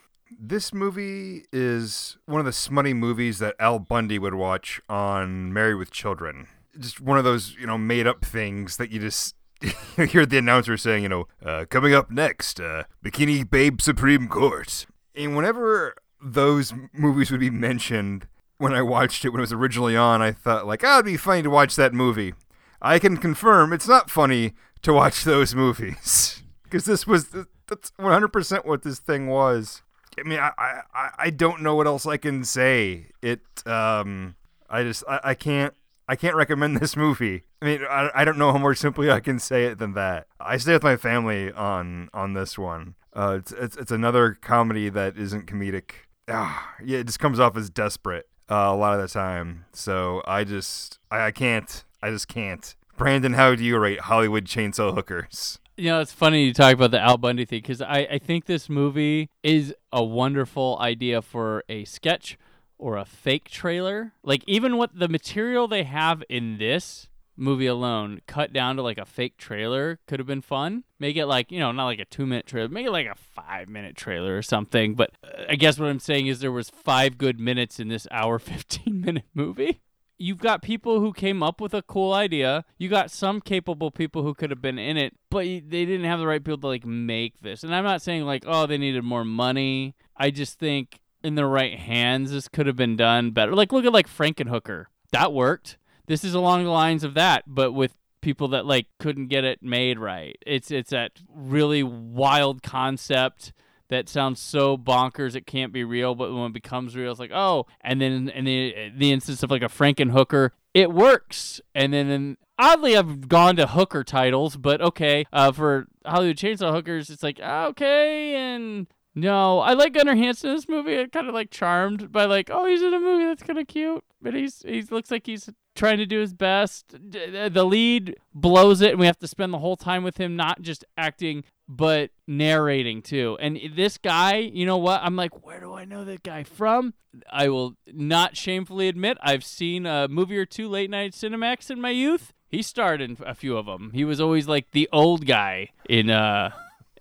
Speaker 5: This movie is one of the smutty movies that Al Bundy would watch on Married with Children. Just one of those, you know, made up things that you just you hear the announcer saying, you know, uh, coming up next, uh, Bikini Babe Supreme Court. And whenever those movies would be mentioned, when I watched it when it was originally on, I thought, like, oh, it'd be funny to watch that movie. I can confirm it's not funny to watch those movies. Because this was, that's 100% what this thing was. I mean, I, I, I- I don't know what else I can say. It, um, I just, I, I can't, I can't recommend this movie. I mean, I, I don't know how more simply I can say it than that. I stay with my family on on this one. Uh, it's, it's it's another comedy that isn't comedic. Ah, yeah, it just comes off as desperate uh, a lot of the time. So I just, I, I can't, I just can't. Brandon, how do you rate Hollywood Chainsaw Hookers?
Speaker 1: You know, it's funny you talk about the Al Bundy thing because I, I think this movie is a wonderful idea for a sketch or a fake trailer. Like, even what the material they have in this movie alone, cut down to like a fake trailer, could have been fun. Make it like, you know, not like a two minute trailer, make it like a five minute trailer or something. But uh, I guess what I'm saying is there was five good minutes in this hour, 15 minute movie you've got people who came up with a cool idea. You got some capable people who could have been in it, but they didn't have the right people to like make this. And I'm not saying like, oh, they needed more money. I just think in the right hands, this could have been done better. Like, look at like Frankenhooker. That worked. This is along the lines of that, but with people that like couldn't get it made right. It's it's that really wild concept that sounds so bonkers it can't be real, but when it becomes real, it's like oh. And then in the the instance of like a Frankenhooker, it works. And then in, oddly, I've gone to hooker titles, but okay. Uh, for Hollywood Chainsaw Hookers, it's like okay and. No, I like Gunnar Hansen in this movie. I'm kind of like charmed by like, oh, he's in a movie that's kind of cute, but he's he looks like he's trying to do his best. The lead blows it, and we have to spend the whole time with him not just acting but narrating too. And this guy, you know what? I'm like, where do I know that guy from? I will not shamefully admit I've seen a movie or two late night Cinemax in my youth. He starred in a few of them. He was always like the old guy in uh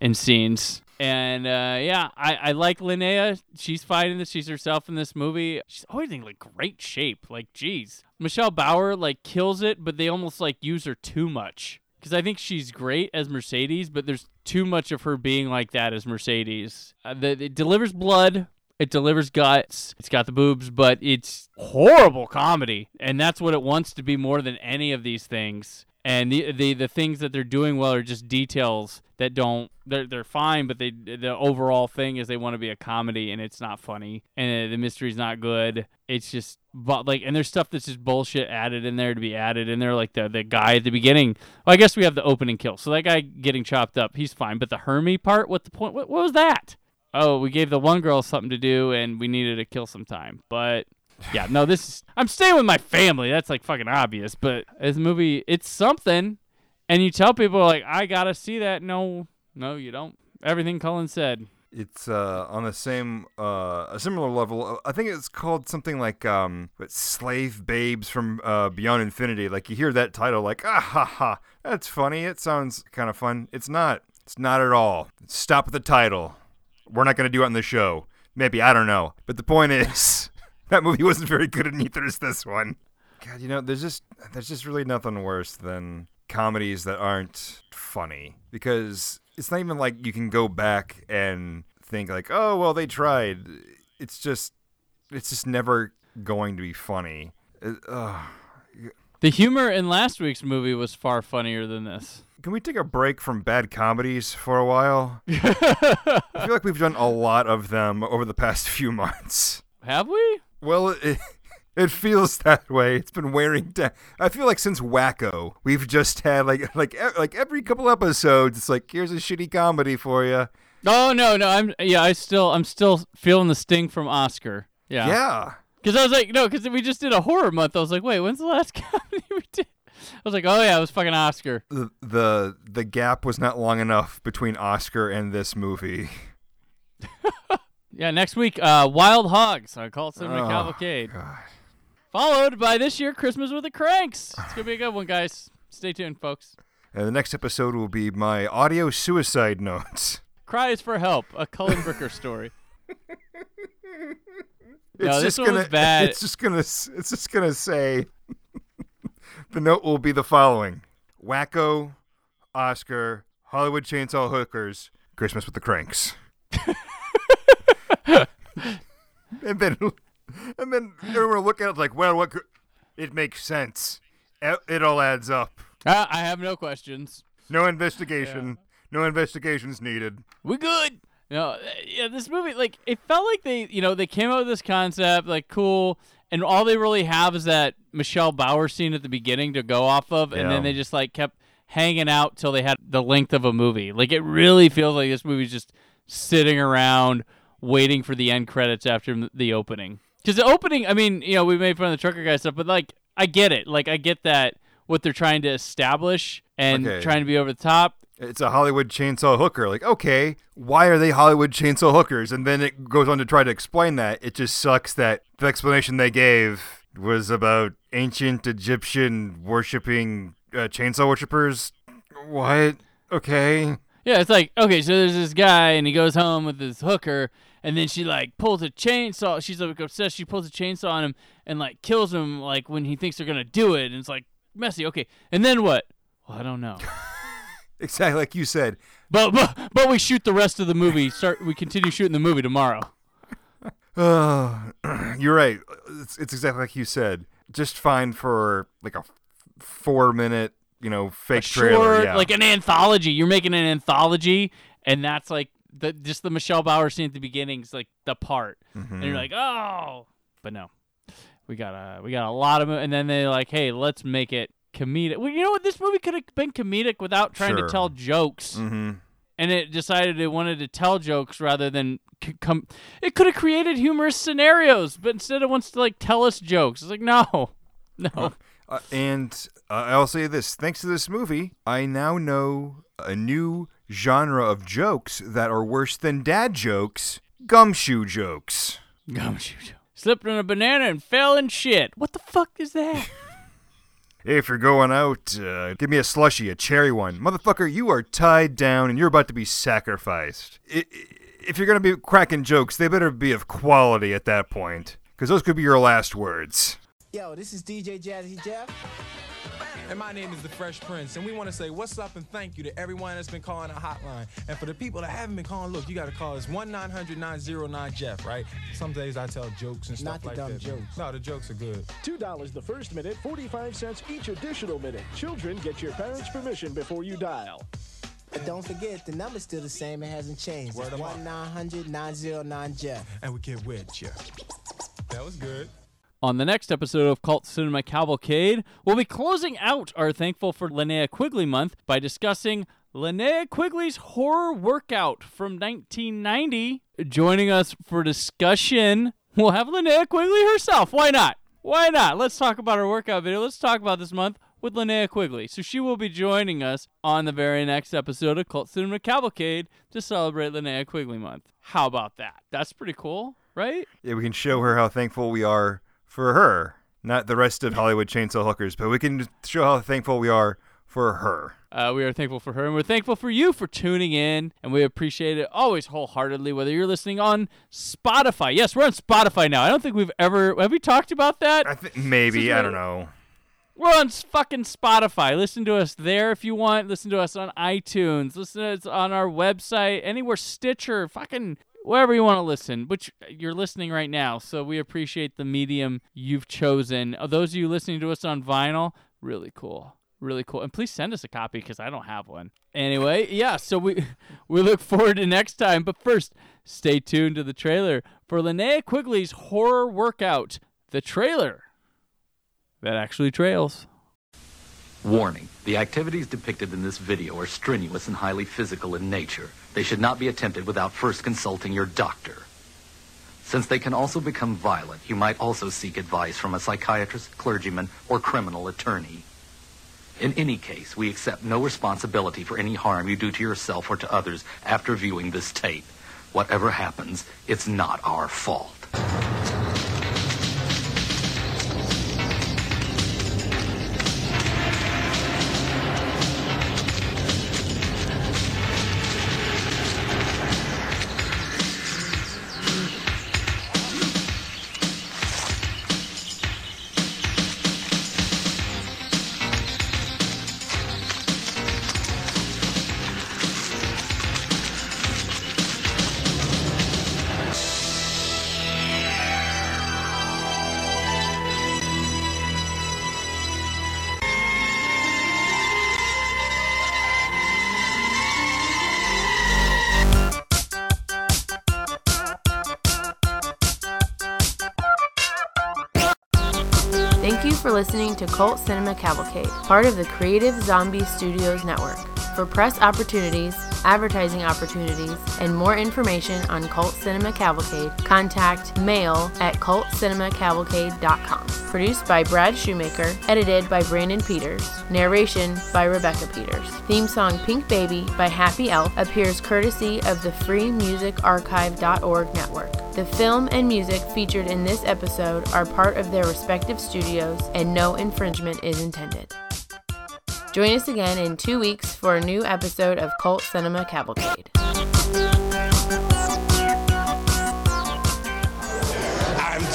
Speaker 1: in scenes. And uh, yeah, I, I like Linnea. She's fine in this. She's herself in this movie. She's always in like great shape. Like, geez, Michelle Bauer like kills it, but they almost like use her too much because I think she's great as Mercedes, but there's too much of her being like that as Mercedes. Uh, the, it delivers blood. It delivers guts. It's got the boobs, but it's horrible comedy, and that's what it wants to be more than any of these things. And the the, the things that they're doing well are just details that don't they're they're fine, but they the overall thing is they want to be a comedy and it's not funny and uh, the mystery's not good. It's just but like and there's stuff that's just bullshit added in there to be added in there like the the guy at the beginning. Well, I guess we have the opening kill. So that guy getting chopped up, he's fine, but the hermy part, what the point what, what was that? oh, we gave the one girl something to do and we needed to kill some time. But yeah, no, this is I'm staying with my family. That's like fucking obvious. But this movie, it's something, and you tell people like, I gotta see that. No, no, you don't. Everything Cullen said.
Speaker 5: It's uh, on the same, uh, a similar level. I think it's called something like um, "Slave Babes from uh, Beyond Infinity." Like you hear that title, like ah ha ha, that's funny. It sounds kind of fun. It's not. It's not at all. Stop with the title. We're not gonna do it on the show. Maybe I don't know. But the point is, that movie wasn't very good, and neither is this one. God, you know, there's just there's just really nothing worse than comedies that aren't funny because it's not even like you can go back and think like, oh well, they tried. It's just it's just never going to be funny. It- ugh.
Speaker 1: The humor in last week's movie was far funnier than this.
Speaker 5: Can we take a break from bad comedies for a while? I feel like we've done a lot of them over the past few months.
Speaker 1: Have we?
Speaker 5: Well, it, it feels that way. It's been wearing down. I feel like since Wacko, we've just had like like like every couple episodes. It's like here's a shitty comedy for you.
Speaker 1: Oh no, no, I'm yeah, I still I'm still feeling the sting from Oscar. Yeah.
Speaker 5: Yeah.
Speaker 1: Because I was like, no, because we just did a horror month. I was like, wait, when's the last comedy we did? I was like, oh yeah, it was fucking Oscar.
Speaker 5: The the the gap was not long enough between Oscar and this movie.
Speaker 1: Yeah, next week, uh, Wild Hogs on Cult Cinema
Speaker 5: Oh,
Speaker 1: Cavalcade. Followed by this year, Christmas with the Cranks. It's gonna be a good one, guys. Stay tuned, folks.
Speaker 5: And the next episode will be my audio suicide notes.
Speaker 1: Cries for help, a Cullen Bricker story.
Speaker 5: It's
Speaker 1: no, this
Speaker 5: just
Speaker 1: one
Speaker 5: gonna,
Speaker 1: was bad.
Speaker 5: It's just gonna. It's just gonna say. the note will be the following: Wacko, Oscar, Hollywood Chainsaw Hookers, Christmas with the Cranks. and then, and then everyone look at it like, well, what? could- It makes sense. It, all adds up.
Speaker 1: Uh, I have no questions.
Speaker 5: No investigation. No investigations needed.
Speaker 1: We good. No, yeah, this movie like it felt like they, you know, they came up with this concept like cool, and all they really have is that Michelle Bauer scene at the beginning to go off of, and
Speaker 5: Yeah.
Speaker 1: then they just like kept hanging out till they had the length of a movie. Like it really feels like this movie's just sitting around waiting for the end credits after the opening. Because the opening, I mean, you know, we made fun of the trucker guy stuff, but like I get it. Like I get that what they're trying to establish and
Speaker 5: Okay.
Speaker 1: trying to be over the top.
Speaker 5: It's a Hollywood chainsaw hooker. Like, okay, why are they Hollywood chainsaw hookers? And then it goes on to try to explain that. It just sucks that the explanation they gave was about ancient Egyptian worshipping uh, chainsaw worshippers. What? Okay.
Speaker 1: Yeah, it's like okay, so there's this guy and he goes home with this hooker, and then she like pulls a chainsaw. She's like obsessed. She pulls a chainsaw on him and like kills him like when he thinks they're gonna do it, and it's like messy. Okay, and then what? Well, I don't know.
Speaker 5: Exactly like you said.
Speaker 1: But but but we shoot the rest of the movie. Start we continue shooting the movie tomorrow.
Speaker 5: Uh, you're right. It's, it's exactly like you said. Just fine for like a f- four minute, you know, fake trailer.
Speaker 1: Short,
Speaker 5: yeah.
Speaker 1: like an anthology. You're making an anthology, and that's like the just the Michelle Bauer scene at the beginning is like the part, and you're
Speaker 5: Mhm.
Speaker 1: like, oh, but no, we got a we got a lot of, and then they like, hey, let's make it comedic. Well, you know what? This movie could have been comedic without trying
Speaker 5: Sure.
Speaker 1: to tell jokes,
Speaker 5: hmm
Speaker 1: and it decided it wanted to tell jokes rather than c- come. It could have created humorous scenarios, but instead it wants to like tell us jokes. It's like no, no.
Speaker 5: Uh, and uh, I'll say this: thanks to this movie, I now know a new genre of jokes that are worse than dad jokes: gumshoe jokes.
Speaker 1: Gumshoe jokes. Slipped on a banana and fell in shit. What the fuck is that?
Speaker 5: If you're going out, uh, give me a slushy, a cherry one, motherfucker. You are tied down and you're about to be sacrificed. I- I- if you're gonna be cracking jokes, they better be of quality at that point, because those could be your last words.
Speaker 16: Yo, this is DJ Jazzy Jeff.
Speaker 17: And my name is the Fresh Prince, and we want to say what's up and thank you to everyone that's been calling our hotline. And for the people that haven't been calling, look, you got to call us 1 900 909 Jeff, right? Some days I tell jokes and stuff
Speaker 16: Not the
Speaker 17: like
Speaker 16: dumb
Speaker 17: that.
Speaker 16: jokes.
Speaker 17: No, the jokes are good.
Speaker 18: $2 the first minute, 45 cents each additional minute. Children get your parents' permission before you dial.
Speaker 16: But don't forget, the number's still the same. It hasn't changed.
Speaker 17: Word
Speaker 16: It's
Speaker 17: 'em up.
Speaker 16: 1 900 909 Jeff.
Speaker 17: And we get with you. That was good.
Speaker 1: On the next episode of Cult Cinema Cavalcade, we'll be closing out our Thankful for Linnea Quigley month by discussing Linnea Quigley's horror workout from 1990. Joining us for discussion, we'll have Linnea Quigley herself. Why not? Why not? Let's talk about her workout video. Let's talk about this month with Linnea Quigley. So she will be joining us on the very next episode of Cult Cinema Cavalcade to celebrate Linnea Quigley month. How about that? That's pretty cool, right?
Speaker 5: Yeah, we can show her how thankful we are for her. Not the rest of Hollywood chainsaw hookers, but we can show how thankful we are for her.
Speaker 1: Uh, we are thankful for her, and we're thankful for you for tuning in, and we appreciate it always wholeheartedly. Whether you're listening on Spotify, yes, we're on Spotify now. I don't think we've ever have we talked about that.
Speaker 5: I think maybe I don't know.
Speaker 1: We're on fucking Spotify. Listen to us there if you want. Listen to us on iTunes. Listen to us on our website, anywhere Stitcher, fucking wherever you want to listen, which you're listening right now. So we appreciate the medium you've chosen. Uh, Those of you listening to us on vinyl, really cool. Really cool. And please send us a copy because I don't have one. Anyway, yeah, so we we look forward to next time. But first, stay tuned to the trailer for Linnea Quigley's horror workout. The trailer that actually trails.
Speaker 19: Warning the activities depicted in this video are strenuous and highly physical in nature. They should not be attempted without first consulting your doctor. Since they can also become violent, you might also seek advice from a psychiatrist, clergyman, or criminal attorney. In any case, we accept no responsibility for any harm you do to yourself or to others after viewing this tape. Whatever happens, it's not our fault.
Speaker 2: Cult Cinema Cavalcade, part of the Creative Zombie Studios Network. For press opportunities, advertising opportunities, and more information on Cult Cinema Cavalcade, contact mail at cultcinemacavalcade.com. Produced by Brad Shoemaker, edited by Brandon Peters, narration by Rebecca Peters. Theme song Pink Baby by Happy Elf appears courtesy of the freemusicarchive.org network. The film and music featured in this episode are part of their respective studios, and no infringement is intended. Join us again in two weeks for a new episode of Cult Cinema Cavalcade.
Speaker 20: I'm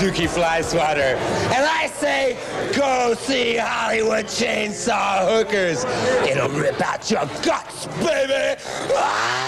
Speaker 20: Dukey Flyswatter, and I say, go see Hollywood Chainsaw Hookers. It'll rip out your guts, baby. Ah!